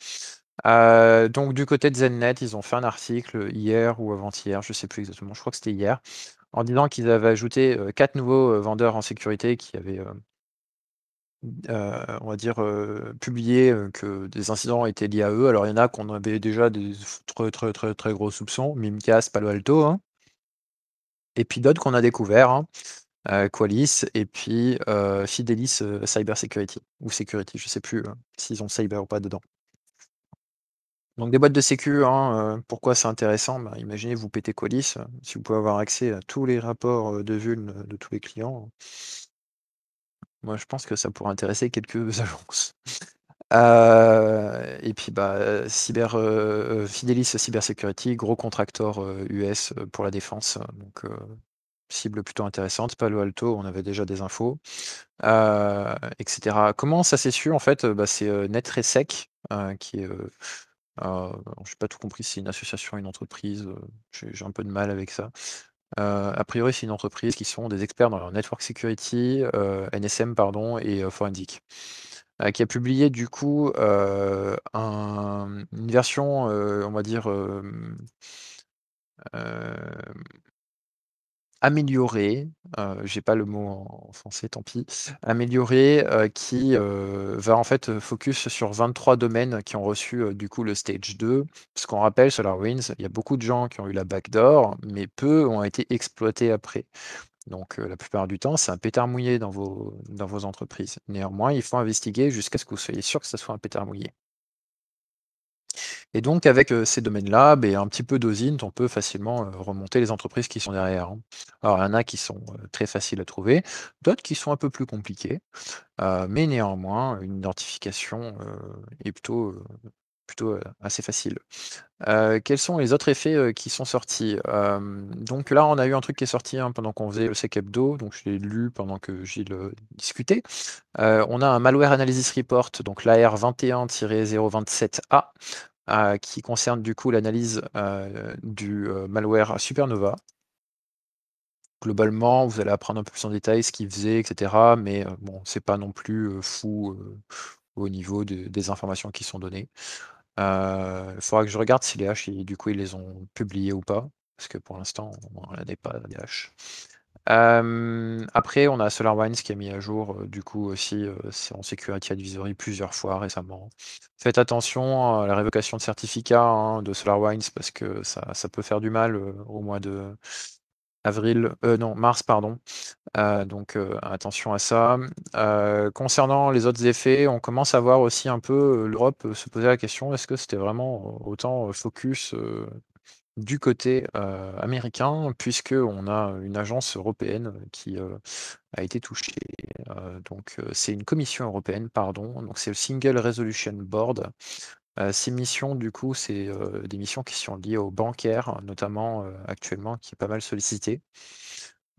Euh, donc du côté de ZenNet, ils ont fait un article hier ou avant-hier, je sais plus exactement, je crois que c'était hier, en disant qu'ils avaient ajouté euh, quatre nouveaux euh, vendeurs en sécurité qui avaient, on va dire, publié que des incidents étaient liés à eux. Alors il y en a qu'on avait déjà des très très très très gros soupçons, Mimcast, Palo Alto, hein. et puis d'autres qu'on a découvert, hein, Qualys, et puis Fidelis Cyber Security ou Security, je sais plus s'ils ont cyber ou pas dedans. Donc des boîtes de sécu, hein, pourquoi c'est intéressant? Bah, imaginez vous pétez Qualys, si vous pouvez avoir accès à tous les rapports, de vuln, de tous les clients moi je pense que ça pourrait intéresser quelques agences. et puis bah, cyber, Fidelis Cybersecurity, gros contracteur, US, pour la défense, donc cible plutôt intéressante. Palo Alto, on avait déjà des infos, etc. Comment ça s'est su en fait? Bah, c'est, NetResec, qui est, euh, je n'ai pas tout compris c'est une association, une entreprise, euh, j'ai un peu de mal avec ça. Euh, a priori, c'est une entreprise qui sont des experts dans leur network security, NSM pardon, et forensic, qui a publié du coup une version, on va dire, amélioré, euh, j'ai pas le mot en français, tant pis, amélioré, euh, qui euh, va en fait focus sur 23 domaines qui ont reçu du coup le stage 2. Parce qu'on rappelle, SolarWinds, il y a beaucoup de gens qui ont eu la backdoor, mais peu ont été exploités après. Donc la plupart du temps, c'est un pétard mouillé dans vos, dans vos entreprises. Néanmoins, il faut investiguer jusqu'à ce que vous soyez sûr que ce soit un pétard mouillé. Et donc avec ces domaines-là, ben, un petit peu d'OSINT, on peut facilement remonter les entreprises qui sont derrière. Hein. Alors il y en a qui sont très faciles à trouver, d'autres qui sont un peu plus compliqués, mais néanmoins une identification est plutôt, plutôt assez facile. quels sont les autres effets qui sont sortis? Donc là, on a eu un truc qui est sorti hein, pendant qu'on faisait le Sec Hebdo, donc je l'ai lu pendant que Gilles discutait. on a un Malware Analysis Report, donc l'AR21-027A, qui concerne du coup l'analyse du malware Supernova. Globalement, vous allez apprendre un peu plus en détail ce qu'il faisait, etc. Mais bon, c'est pas non plus fou au niveau des informations qui sont données. Il faudra que je regarde si les H, du coup, ils les ont publiés ou pas, parce que pour l'instant, on n'en pas des H. après, on a SolarWinds qui a mis à jour, du coup aussi, c'est en Security Advisory plusieurs fois récemment. Faites attention à la révocation de certificat hein, de SolarWinds parce que ça, ça, peut faire du mal au mois de avril, euh, non, mars, pardon. Euh, donc euh, attention à ça. concernant les autres effets, on commence à voir aussi un peu l'Europe se poser la question est-ce que c'était vraiment autant focus du côté américain, puisque on a une agence européenne qui a été touchée. donc c'est une commission européenne, pardon. Donc c'est le Single Resolution Board ces missions, du coup, c'est des missions qui sont liées aux bancaires, notamment actuellement, qui est pas mal sollicité.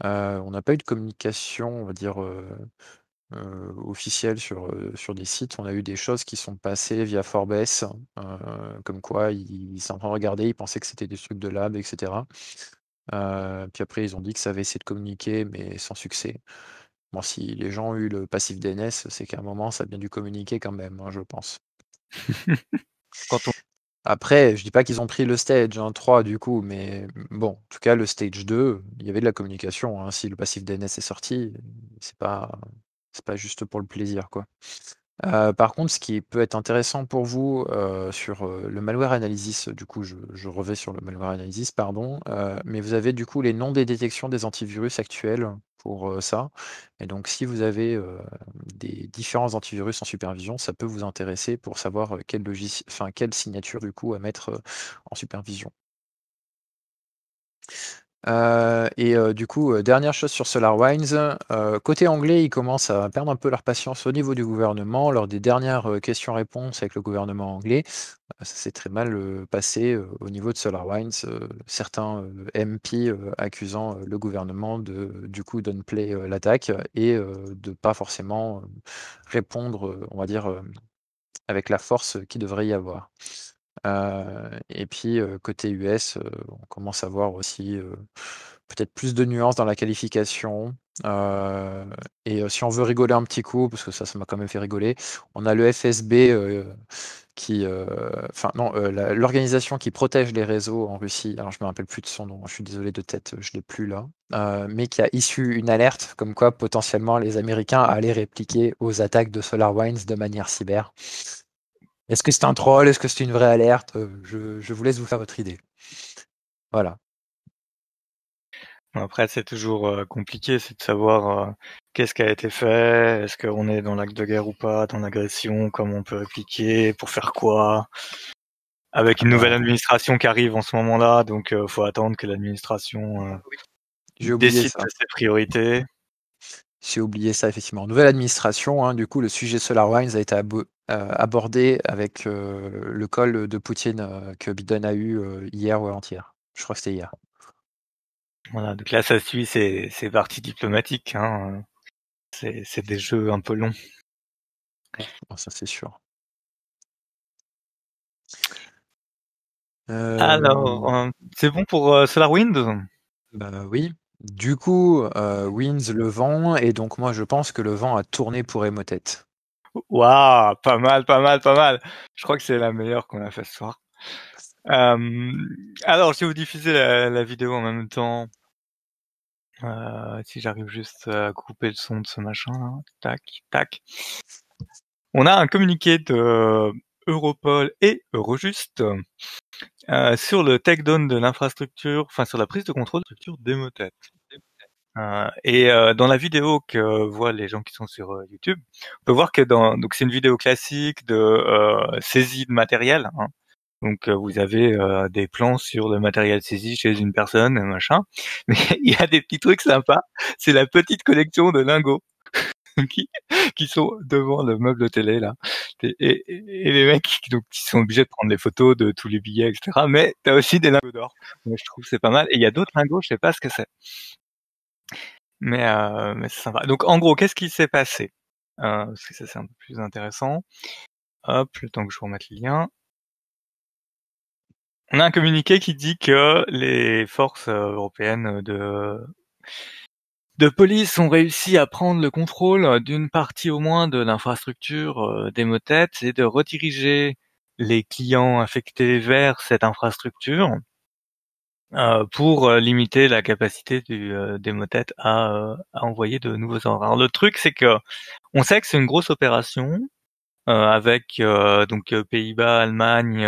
on n'a pas eu de communication, on va dire, officielle sur, sur des sites. On a eu des choses qui sont passées via Forbes, comme quoi ils sont en train de regarder, ils pensaient que c'était des trucs de lab, etc. puis après, ils ont dit que ça avait essayé de communiquer, mais sans succès. Bon, si les gens ont eu le passif DNS, c'est qu'à un moment, ça a bien dû communiquer quand même, hein, je pense. Après, je dis pas qu'ils ont pris le stage 3 du coup, mais bon, en tout cas, le stage 2, il y avait de la communication. Hein. Si le passif DNS est sorti, c'est pas, c'est pas juste pour le plaisir, quoi. Euh, par contre, ce qui peut être intéressant pour vous euh, sur euh, le malware analysis, du coup, je, je, revais sur le malware analysis, pardon, mais vous avez du coup les noms des détections des antivirus actuels? Ça. Et donc, si vous avez des différents antivirus en supervision, ça peut vous intéresser pour savoir quelle, enfin, quelle signature du coup à mettre en supervision. Et du coup, dernière chose sur SolarWinds, côté anglais, ils commencent à perdre un peu leur patience au niveau du gouvernement. Lors des dernières questions-réponses avec le gouvernement anglais, ça s'est très mal passé au niveau de SolarWinds. certains MP accusant le gouvernement de du coup downplay l'attaque et de pas forcément répondre, on va dire, avec la force qu'il devrait y avoir. Et puis côté US, on commence à voir aussi peut-être plus de nuances dans la qualification. et si on veut rigoler un petit coup, parce que ça, ça m'a quand même fait rigoler, on a le FSB qui, enfin non, l'organisation qui protège les réseaux en Russie. Alors je me rappelle plus de son nom, je suis désolé de tête, je l'ai plus là, mais qui a issu une alerte comme quoi potentiellement les Américains allaient répliquer aux attaques de SolarWinds de manière cyber. Est-ce que c'est un troll? Est-ce que c'est une vraie alerte? Je, je vous laisse vous faire votre idée. Voilà. Après, c'est toujours compliqué, c'est de savoir qu'est-ce qui a été fait, est-ce qu'on est dans l'acte de guerre ou pas, dans l'agression, comment on peut répliquer, pour faire quoi? Avec une nouvelle administration qui arrive en ce moment-là, donc il faut attendre que l'administration décide de ses priorités. J'ai oublié ça, effectivement. Nouvelle administration, hein, du coup, le sujet SolarWinds a été abordé avec le call de Poutine que Biden a eu hier ou avant-hier. Je crois que c'était hier. Voilà, donc là, ça suit ces, ces parties diplomatiques. Hein. C'est des jeux un peu longs. ça, c'est sûr. Alors, euh, c'est bon pour euh, SolarWinds? Bah oui. Du coup, euh, Winds le vent, et donc moi je pense que le vent a tourné pour Emotet. Waouh, pas mal, pas mal, pas mal. Je crois que c'est la meilleure qu'on a fait ce soir. Euh, alors, vais vous diffuser la, vidéo en même temps. Euh, si j'arrive juste à couper le son de ce machin, là. tac, tac. On a un communiqué de Europol et Eurojust euh, sur le takedown de l'infrastructure, enfin sur la prise de contrôle de l'infrastructure d'Emotet. Euh, et euh, dans la vidéo que voient les gens qui sont sur euh, YouTube, on peut voir que dans donc c'est une vidéo classique de euh, saisie de matériel. Hein. Donc vous avez des plans sur le matériel saisi chez une personne, machin. Mais il y a des petits trucs sympas. C'est la petite collection de lingots qui, qui sont devant le meuble télé là. Et, et, et les mecs donc, qui sont obligés de prendre les photos de tous les billets, etc. Mais t'as aussi des lingots d'or. je trouve c'est pas mal. Et il y a d'autres lingots, je sais pas ce que c'est. Mais, euh, mais c'est sympa. Donc en gros, qu'est-ce qui s'est passé? Euh, Parce que ça c'est un peu plus intéressant. Hop, le temps que je vous remette le lien. On a un communiqué qui dit que les forces euh, européennes de de police ont réussi à prendre le contrôle d'une partie au moins de l'infrastructure euh, des motettes et de rediriger les clients affectés vers cette infrastructure pour euh, limiter la capacité du, euh, des motettes à, à, envoyer de nouveaux ordres. Alors le truc, c'est que on sait que c'est une grosse opération avec donc Pays-Bas, Allemagne,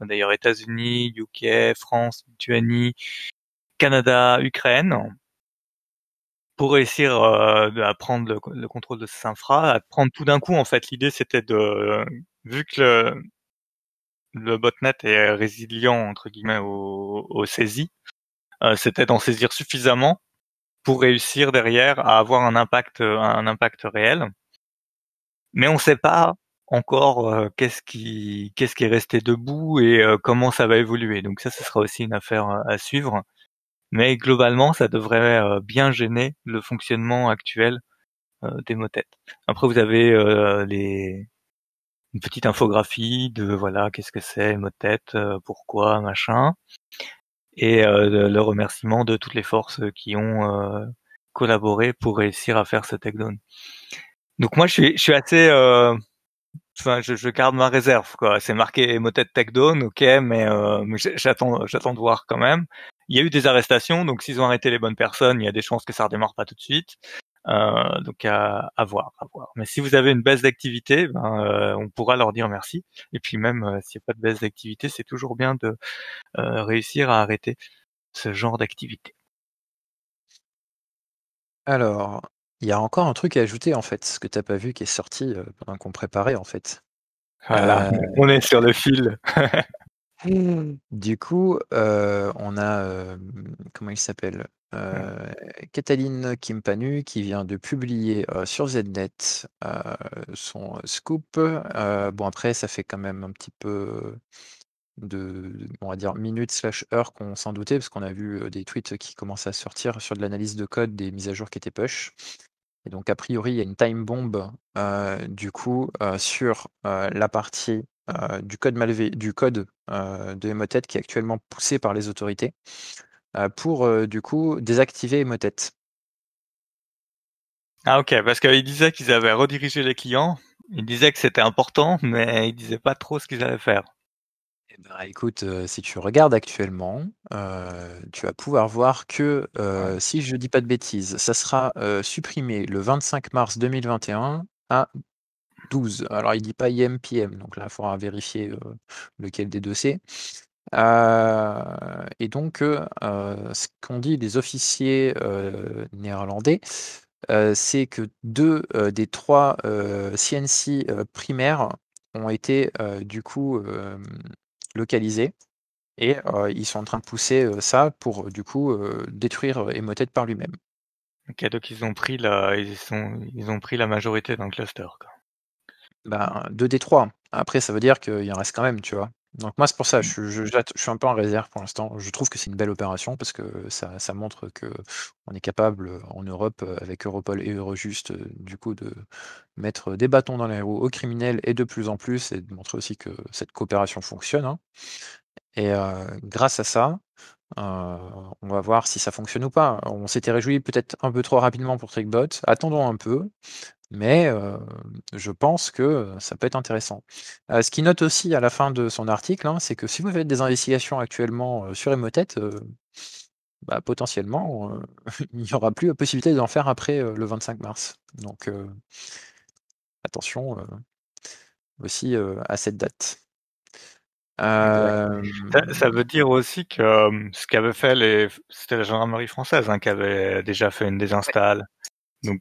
d'ailleurs États-Unis, UK, France, Lituanie, Canada, Ukraine, pour réussir à prendre le, le, contrôle de ces infra, à prendre tout d'un coup. En fait, l'idée c'était de vu que le, le botnet est résilient entre guillemets aux, aux saisies, euh, c'était d'en saisir suffisamment pour réussir derrière à avoir un impact un impact réel. Mais on ne sait pas encore euh, qu'est-ce qui qu'est-ce qui est resté debout et euh, comment ça va évoluer. Donc ça, ce sera aussi une affaire à suivre. Mais globalement, ça devrait bien gêner le fonctionnement actuel des motettes. Après, vous avez les une petite infographie de voilà qu'est-ce que c'est tête, euh, pourquoi, machin, et euh, le remerciement de toutes les forces qui ont euh, collaboré pour réussir à faire ce takedown. Donc moi je suis, je suis assez, enfin je, garde ma réserve quoi. C'est marqué Motet takedown, ok, mais, mais j'attends, j'attends de voir quand même. Il y a eu des arrestations, donc s'ils ont arrêté les bonnes personnes, il y a des chances que ça redémarre pas tout de suite. Euh, donc à, à, voir, à voir. Mais si vous avez une baisse d'activité, ben, euh, on pourra leur dire merci. Et puis même euh, s'il n'y a pas de baisse d'activité, c'est toujours bien de euh, réussir à arrêter ce genre d'activité. Alors, il y a encore un truc à ajouter en fait, ce que tu n'as pas vu qui est sorti pendant qu'on préparait en fait. Voilà, on est sur le fil. du coup, on a comment il s'appelle euh, Cataline Kimpanu qui vient de publier sur Znet son scoop. bon après ça fait quand même un petit peu de, on va dire minutes slash heures qu'on s'en doutait parce qu'on a vu des tweets qui commencent à sortir sur de l'analyse de code des mises à jour qui étaient push. Et donc a priori il y a une time bomb du coup sur la partie du code malvé du code de Emotet qui est actuellement poussé par les autorités. Euh, pour euh, du coup désactiver Emotet. Ah ok, parce qu'ils disaient qu'ils avaient redirigé les clients, ils disaient que c'était important, mais ils disaient pas trop ce qu'ils allaient faire. Eh ben, écoute, euh, si tu regardes actuellement, tu vas pouvoir voir que, si je dis pas de bêtises, ça sera supprimé le 25 mars 2021 à 12. Alors il dit pas IM PM, donc là il faudra vérifier lequel des deux c'est. Euh, et donc, euh, ce qu'ont dit les officiers euh, néerlandais, c'est que deux des trois CNC primaires ont été du coup localisés et ils sont en train de pousser ça pour du coup détruire Emotet par lui-même. Ok, donc ils ont pris la, ils sont, ils ont pris la majorité le cluster. Quoi. Ben, deux des trois. Après, ça veut dire qu'il en reste quand même, tu vois. Donc moi, c'est pour ça, je, je, suis un peu en réserve pour l'instant. Je trouve que c'est une belle opération parce que ça, ça montre qu'on est capable en Europe, avec Europol et Eurojust, du coup, de mettre des bâtons dans les roues aux criminels et de plus en plus, et de montrer aussi que cette coopération fonctionne. Hein. Et grâce à ça, on va voir si ça fonctionne ou pas. On s'était réjoui peut-être un peu trop rapidement pour TrickBot. Attendons un peu mais je pense que ça peut être intéressant. ce qu'il note aussi à la fin de son article, hein, c'est que si vous faites des investigations actuellement sur Emotet, bah, potentiellement, il n'y aura plus la possibilité d'en faire après le 25 mars. Donc attention aussi à cette date. Ça, ça veut dire aussi que ce qu'avait fait les, c'était la gendarmerie française hein, qui avait déjà fait une désinstalle. Donc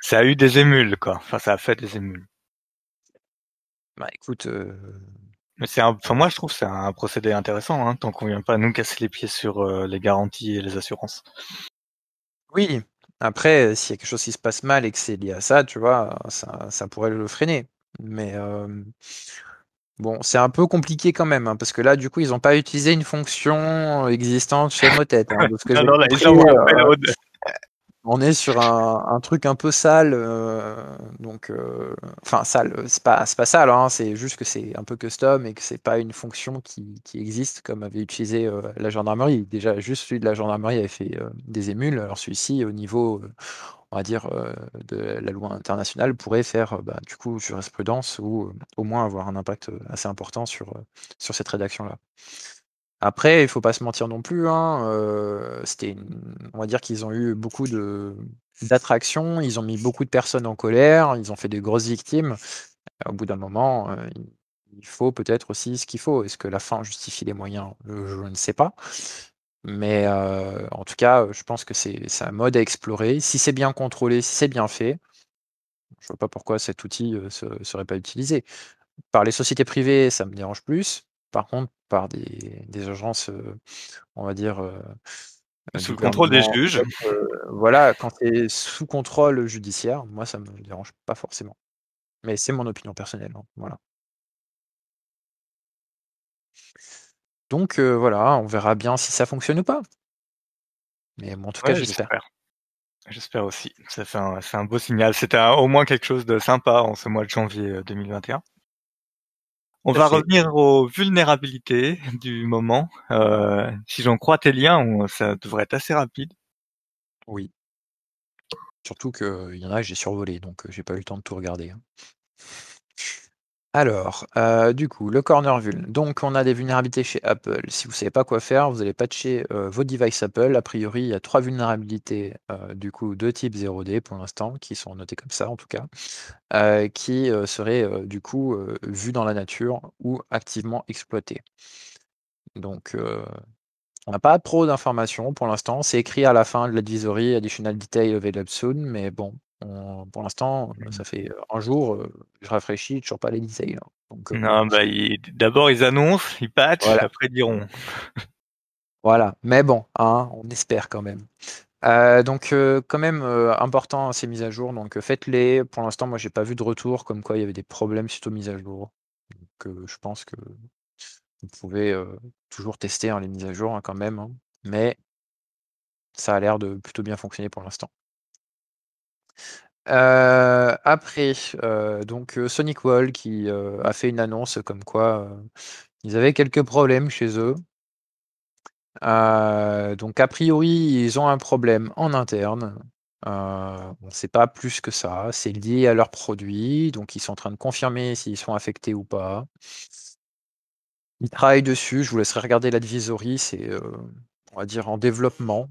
ça a eu des émules quoi. Enfin ça a fait des émules. Bah écoute, mais c'est un, enfin moi je trouve que c'est un procédé intéressant, hein, tant qu'on vient pas nous casser les pieds sur euh, les garanties et les assurances. Oui. Après, s'il y a quelque chose qui se passe mal et que c'est lié à ça, tu vois, ça, ça pourrait le freiner. Mais euh, bon, c'est un peu compliqué quand même, hein, parce que là, du coup, ils n'ont pas utilisé une fonction existante chez Motet. Hein, on est sur un, truc un peu sale, euh, donc euh, enfin sale, c'est pas c'est pas sale, hein, c'est juste que c'est un peu custom et que c'est pas une fonction qui, existe comme avait utilisé euh, la gendarmerie. Déjà, juste celui de la gendarmerie avait fait des émules, alors celui-ci au niveau, on va dire de la loi internationale pourrait faire bah, du coup jurisprudence ou au moins avoir un impact assez important sur sur cette rédaction là. Après, il faut pas se mentir non plus. Hein, euh, c'était, on va dire qu'ils ont eu beaucoup de d'attractions. Ils ont mis beaucoup de personnes en colère. Ils ont fait des grosses victimes. Au bout d'un moment, euh, il faut peut-être aussi ce qu'il faut. Est-ce que la fin justifie les moyens? Je ne sais pas. Mais euh, en tout cas, je pense que c'est un mode à explorer. Si c'est bien contrôlé, si c'est bien fait, je vois pas pourquoi cet outil ne serait pas utilisé. Par les sociétés privées, ça me dérange plus. Par contre, par des, des agences, euh, on va dire. Sous le contrôle des juges. Voilà, quand c'est sous contrôle judiciaire, moi ça me dérange pas forcément. Mais c'est mon opinion personnelle. Hein, voilà. Donc voilà, on verra bien si ça fonctionne ou pas. Mais en tout cas, j'espère. J'espère aussi. C'est un, un, beau signal. C'était au moins quelque chose de sympa en ce mois de janvier 2021. On va revenir aux vulnérabilités du moment. Euh, si j'en crois tes liens, ça devrait être assez rapide. Oui. Surtout qu'il y en a que j'ai survolé, donc j'ai pas eu le temps de tout regarder. Alors, euh, du coup, le corner vul. Donc, on a des vulnérabilités chez Apple. Si vous savez pas quoi faire, vous allez patcher euh, vos devices Apple. A priori, il y a trois vulnérabilités, euh, du coup, de type 0D pour l'instant, qui sont notées comme ça en tout cas, qui seraient du coup vues dans la nature ou activement exploitées. Donc, on n'a pas trop d'informations pour l'instant. C'est écrit à la fin de l'advisory Additional Detail Available Soon, mais bon, pour l'instant, mmh. ça fait un jour, je rafraîchis, toujours pas les. Hein. non, bah, d'abord ils annoncent, ils patchent, après ils diront. voilà, mais bon, hein, on espère quand même. donc quand même important ces mises à jour, donc faites-les. Pour l'instant, moi j'ai pas vu de retour comme quoi il y avait des problèmes suite aux mises à jour. Donc je pense que vous pouvez toujours tester hein, les mises à jour quand même, mais ça a l'air de plutôt bien fonctionner pour l'instant. Après, donc Sonic Wall qui a fait une annonce comme quoi ils avaient quelques problèmes chez eux. donc a priori, ils ont un problème en interne. on ne sait pas plus que ça. C'est lié à leurs produits, donc ils sont en train de confirmer s'ils sont affectés ou pas. Ils travaillent dessus. Je vous laisserai regarder l'advisory. C'est, on va dire, en développement.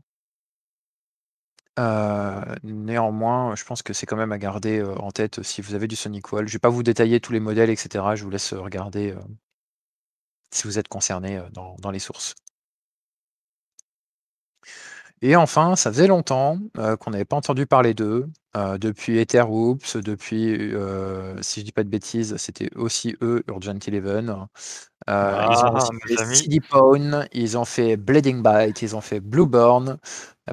Néanmoins, je pense que c'est quand même à garder, en tête si vous avez du Sonic Wall. Je vais pas vous détailler tous les modèles etc. Je vous laisse, regarder, si vous êtes concerné, dans les sources. Et enfin, ça faisait longtemps, qu'on n'avait pas entendu parler d'eux, depuis Etherwoops, depuis, si je dis pas de bêtises, c'était aussi eux, Urgent Eleven. Ils ont ah, fait CD ils ont fait Bleeding Bite, ils ont fait Blueborn.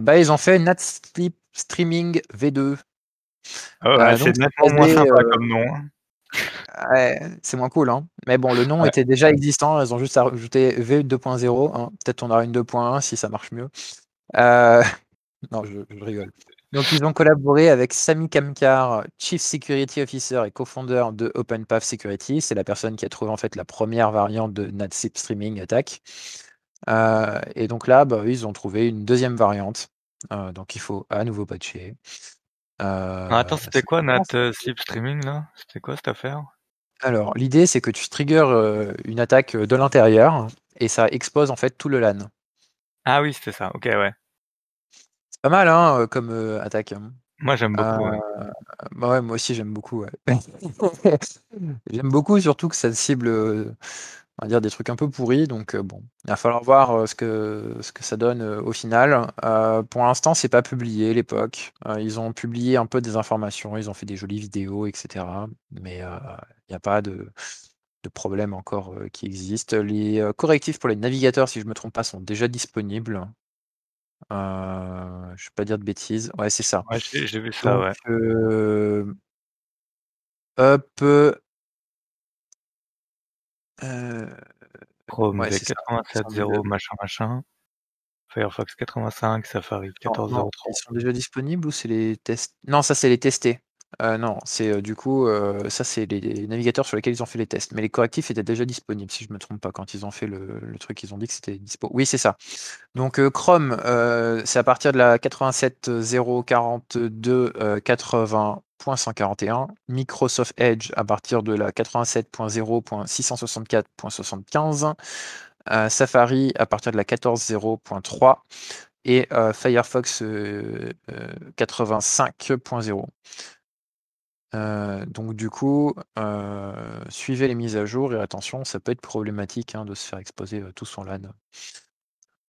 Bah, ils ont fait NatSleep Streaming V2. Oh, euh, c'est nettement moins sympa euh, comme nom. Ouais, c'est moins cool, hein. Mais bon, le nom était déjà existant, ils ont juste rajouté V2.0. Hein. Peut-être on aura une 2.1 si ça marche mieux. Euh... Non, je, rigole. Donc, ils ont collaboré avec Sami Kamkar, Chief Security Officer et co-founder de OpenPath Security. C'est la personne qui a trouvé en fait la première variante de NatSleep Streaming Attack. Euh, et donc là, bah, ils ont trouvé une deuxième variante. Euh, donc il faut à nouveau patcher. Euh, attends, c'était quoi Nat Sleep Streaming là? C'était quoi cette affaire? Alors, l'idée c'est que tu triggers une attaque de l'intérieur et ça expose en fait tout le LAN. Ah oui, c'était ça. Ok, ouais. C'est pas mal, hein, comme attaque. Hein. Moi, j'aime beaucoup. Ouais. Bah ouais, moi aussi, j'aime beaucoup. Ouais. j'aime beaucoup, surtout que ça cible, on va dire, des trucs un peu pourris. Donc, bon, il va falloir voir ce, que, ce que ça donne au final. pour l'instant, c'est pas publié, l'époque. ils ont publié un peu des informations, ils ont fait des jolies vidéos, etc. Mais il n'y a pas de, de problème encore qui existe. Les correctifs pour les navigateurs, si je ne me trompe pas, sont déjà disponibles. Euh, je vais pas dire de bêtises. Ouais, c'est ça. Ouais, j'ai vu ça, ouais. Euh, hop. Euh, Chrome ouais, 87.0 machin machin. Firefox 85, Safari 14.03. Ils sont déjà disponibles ou c'est les tests? Non, ça c'est les testés. Euh, non, c'est euh, du coup, euh, ça c'est les, navigateurs sur lesquels ils ont fait les tests. Mais les correctifs étaient déjà disponibles, si je me trompe pas, quand ils ont fait le, truc, ils ont dit que c'était dispo. Oui, c'est ça. Donc Chrome, c'est à partir de la 87.0.42.80.141. Microsoft Edge à partir de la 87.0.664.75. Safari à partir de la 14.0.3 et Firefox 85.0. Euh, donc du coup, euh, suivez les mises à jour et attention, ça peut être problématique hein, de se faire exposer tout son LAN.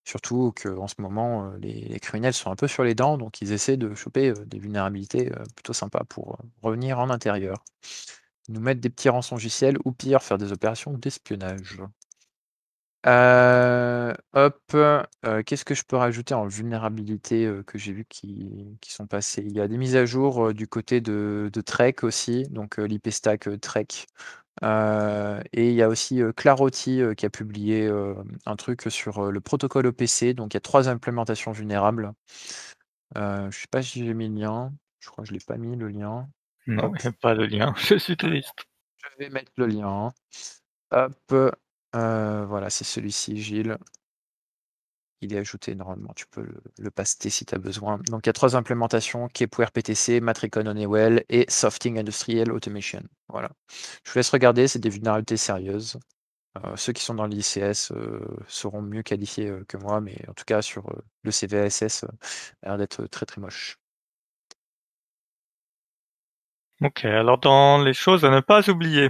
Surtout qu'en ce moment, les, criminels sont un peu sur les dents, donc ils essaient de choper des vulnérabilités plutôt sympas pour revenir en intérieur. Nous mettre des petits rançongiciels ou pire, faire des opérations d'espionnage. Euh, hop, euh, qu'est-ce que je peux rajouter en vulnérabilité euh, que j'ai vu qui, qui, sont passées? Il y a des mises à jour du côté de, de Trek aussi, donc l'IP stack Trek. et il y a aussi Claroty qui a publié un truc sur le protocole OPC. Donc il y a trois implémentations vulnérables. je sais pas si j'ai mis le lien. Je crois que je l'ai pas mis le lien. Non, il n'y a pas le lien. Je suis triste. Je vais mettre le lien. Hop. Euh, voilà, c'est celui-ci, Gilles. Il est ajouté normalement, tu peux le, le paster si tu as besoin. Donc il y a trois implémentations, pour RPTC, Matricon Honeywell et Softing Industrial Automation. Voilà. Je vous laisse regarder, c'est des vulnérabilités sérieuses. Euh, ceux qui sont dans l'ICS euh, seront mieux qualifiés que moi, mais en tout cas sur le CVSS, a l'air d'être très très moche. Ok, alors dans les choses à ne pas oublier,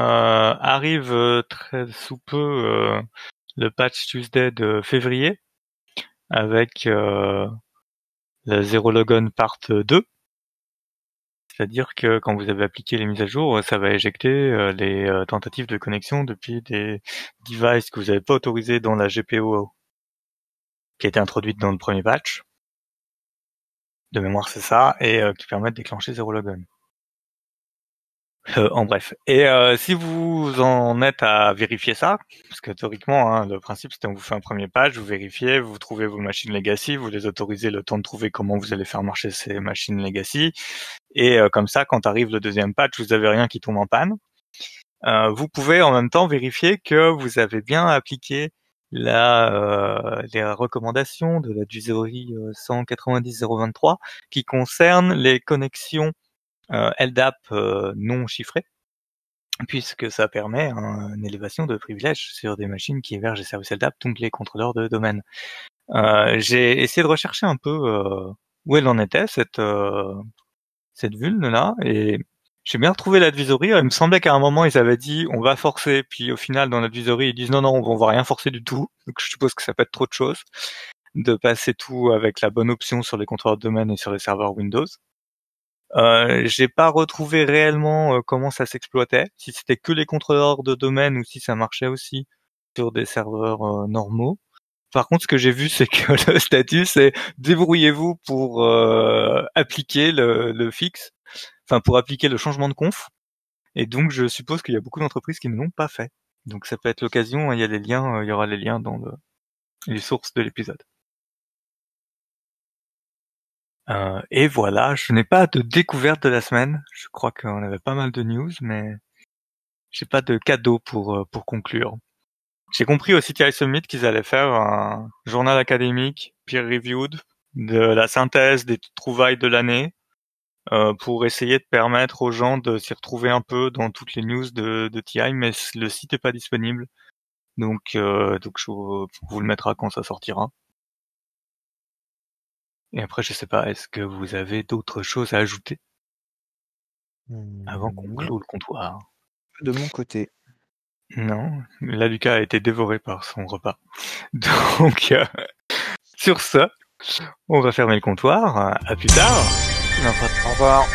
arrive euh, très sous peu euh, le patch Tuesday de février avec la Zero Logon Part 2. C'est-à-dire que quand vous avez appliqué les mises à jour, ça va éjecter les tentatives de connexion depuis des devices que vous n'avez pas autorisés dans la GPO qui a été introduite dans le premier patch. De mémoire, c'est ça, et qui permet de déclencher Zero Logon. Euh, en bref. Et euh, si vous en êtes à vérifier ça, parce que théoriquement, hein, le principe c'est on vous fait un premier patch, vous vérifiez, vous trouvez vos machines legacy, vous les autorisez le temps de trouver comment vous allez faire marcher ces machines legacy, et euh, comme ça, quand arrive le deuxième patch, vous avez rien qui tombe en panne. vous pouvez en même temps vérifier que vous avez bien appliqué la, les recommandations de la DUSERI 190.023 qui concernent les connexions euh, LDAP euh, non chiffré, puisque ça permet une élévation de privilèges sur des machines qui hébergent des services LDAP, donc les contrôleurs de domaine. Euh, j'ai essayé de rechercher un peu où elle en était cette cette vulne là et j'ai bien retrouvé l'advisory. Il me semblait qu'à un moment ils avaient dit on va forcer, puis au final dans l'advisory ils disent non non on va rien forcer du tout. Donc je suppose que ça peut être trop de choses de passer tout avec la bonne option sur les contrôleurs de domaine et sur les serveurs Windows. Euh, j'ai pas retrouvé réellement euh, comment ça s'exploitait, si c'était que les contrôleurs de domaine ou si ça marchait aussi sur des serveurs euh, normaux. Par contre, ce que j'ai vu, c'est que le statut, c'est débrouillez-vous pour euh, appliquer le, le fixe, enfin pour appliquer le changement de conf. Et donc, je suppose qu'il y a beaucoup d'entreprises qui ne l'ont pas fait. Donc, ça peut être l'occasion. Il y a les liens, il y aura les liens dans le, les sources de l'épisode. Euh, et voilà, je n'ai pas de découverte de la semaine. Je crois qu'on avait pas mal de news, mais j'ai pas de cadeau pour euh, pour conclure. J'ai compris au CTI Summit qu'ils allaient faire un journal académique peer-reviewed de la synthèse des trouvailles de l'année euh, pour essayer de permettre aux gens de s'y retrouver un peu dans toutes les news de, de TI, mais le site est pas disponible. Donc, euh, donc je vous le mettra quand ça sortira. Et après, je sais pas, est-ce que vous avez d'autres choses à ajouter? Avant qu'on Hmm, clôt le comptoir De mon côté. Non, là Lucas a été dévoré par son repas. Donc, euh, sur ça, on va fermer le comptoir. À plus tard. Au revoir.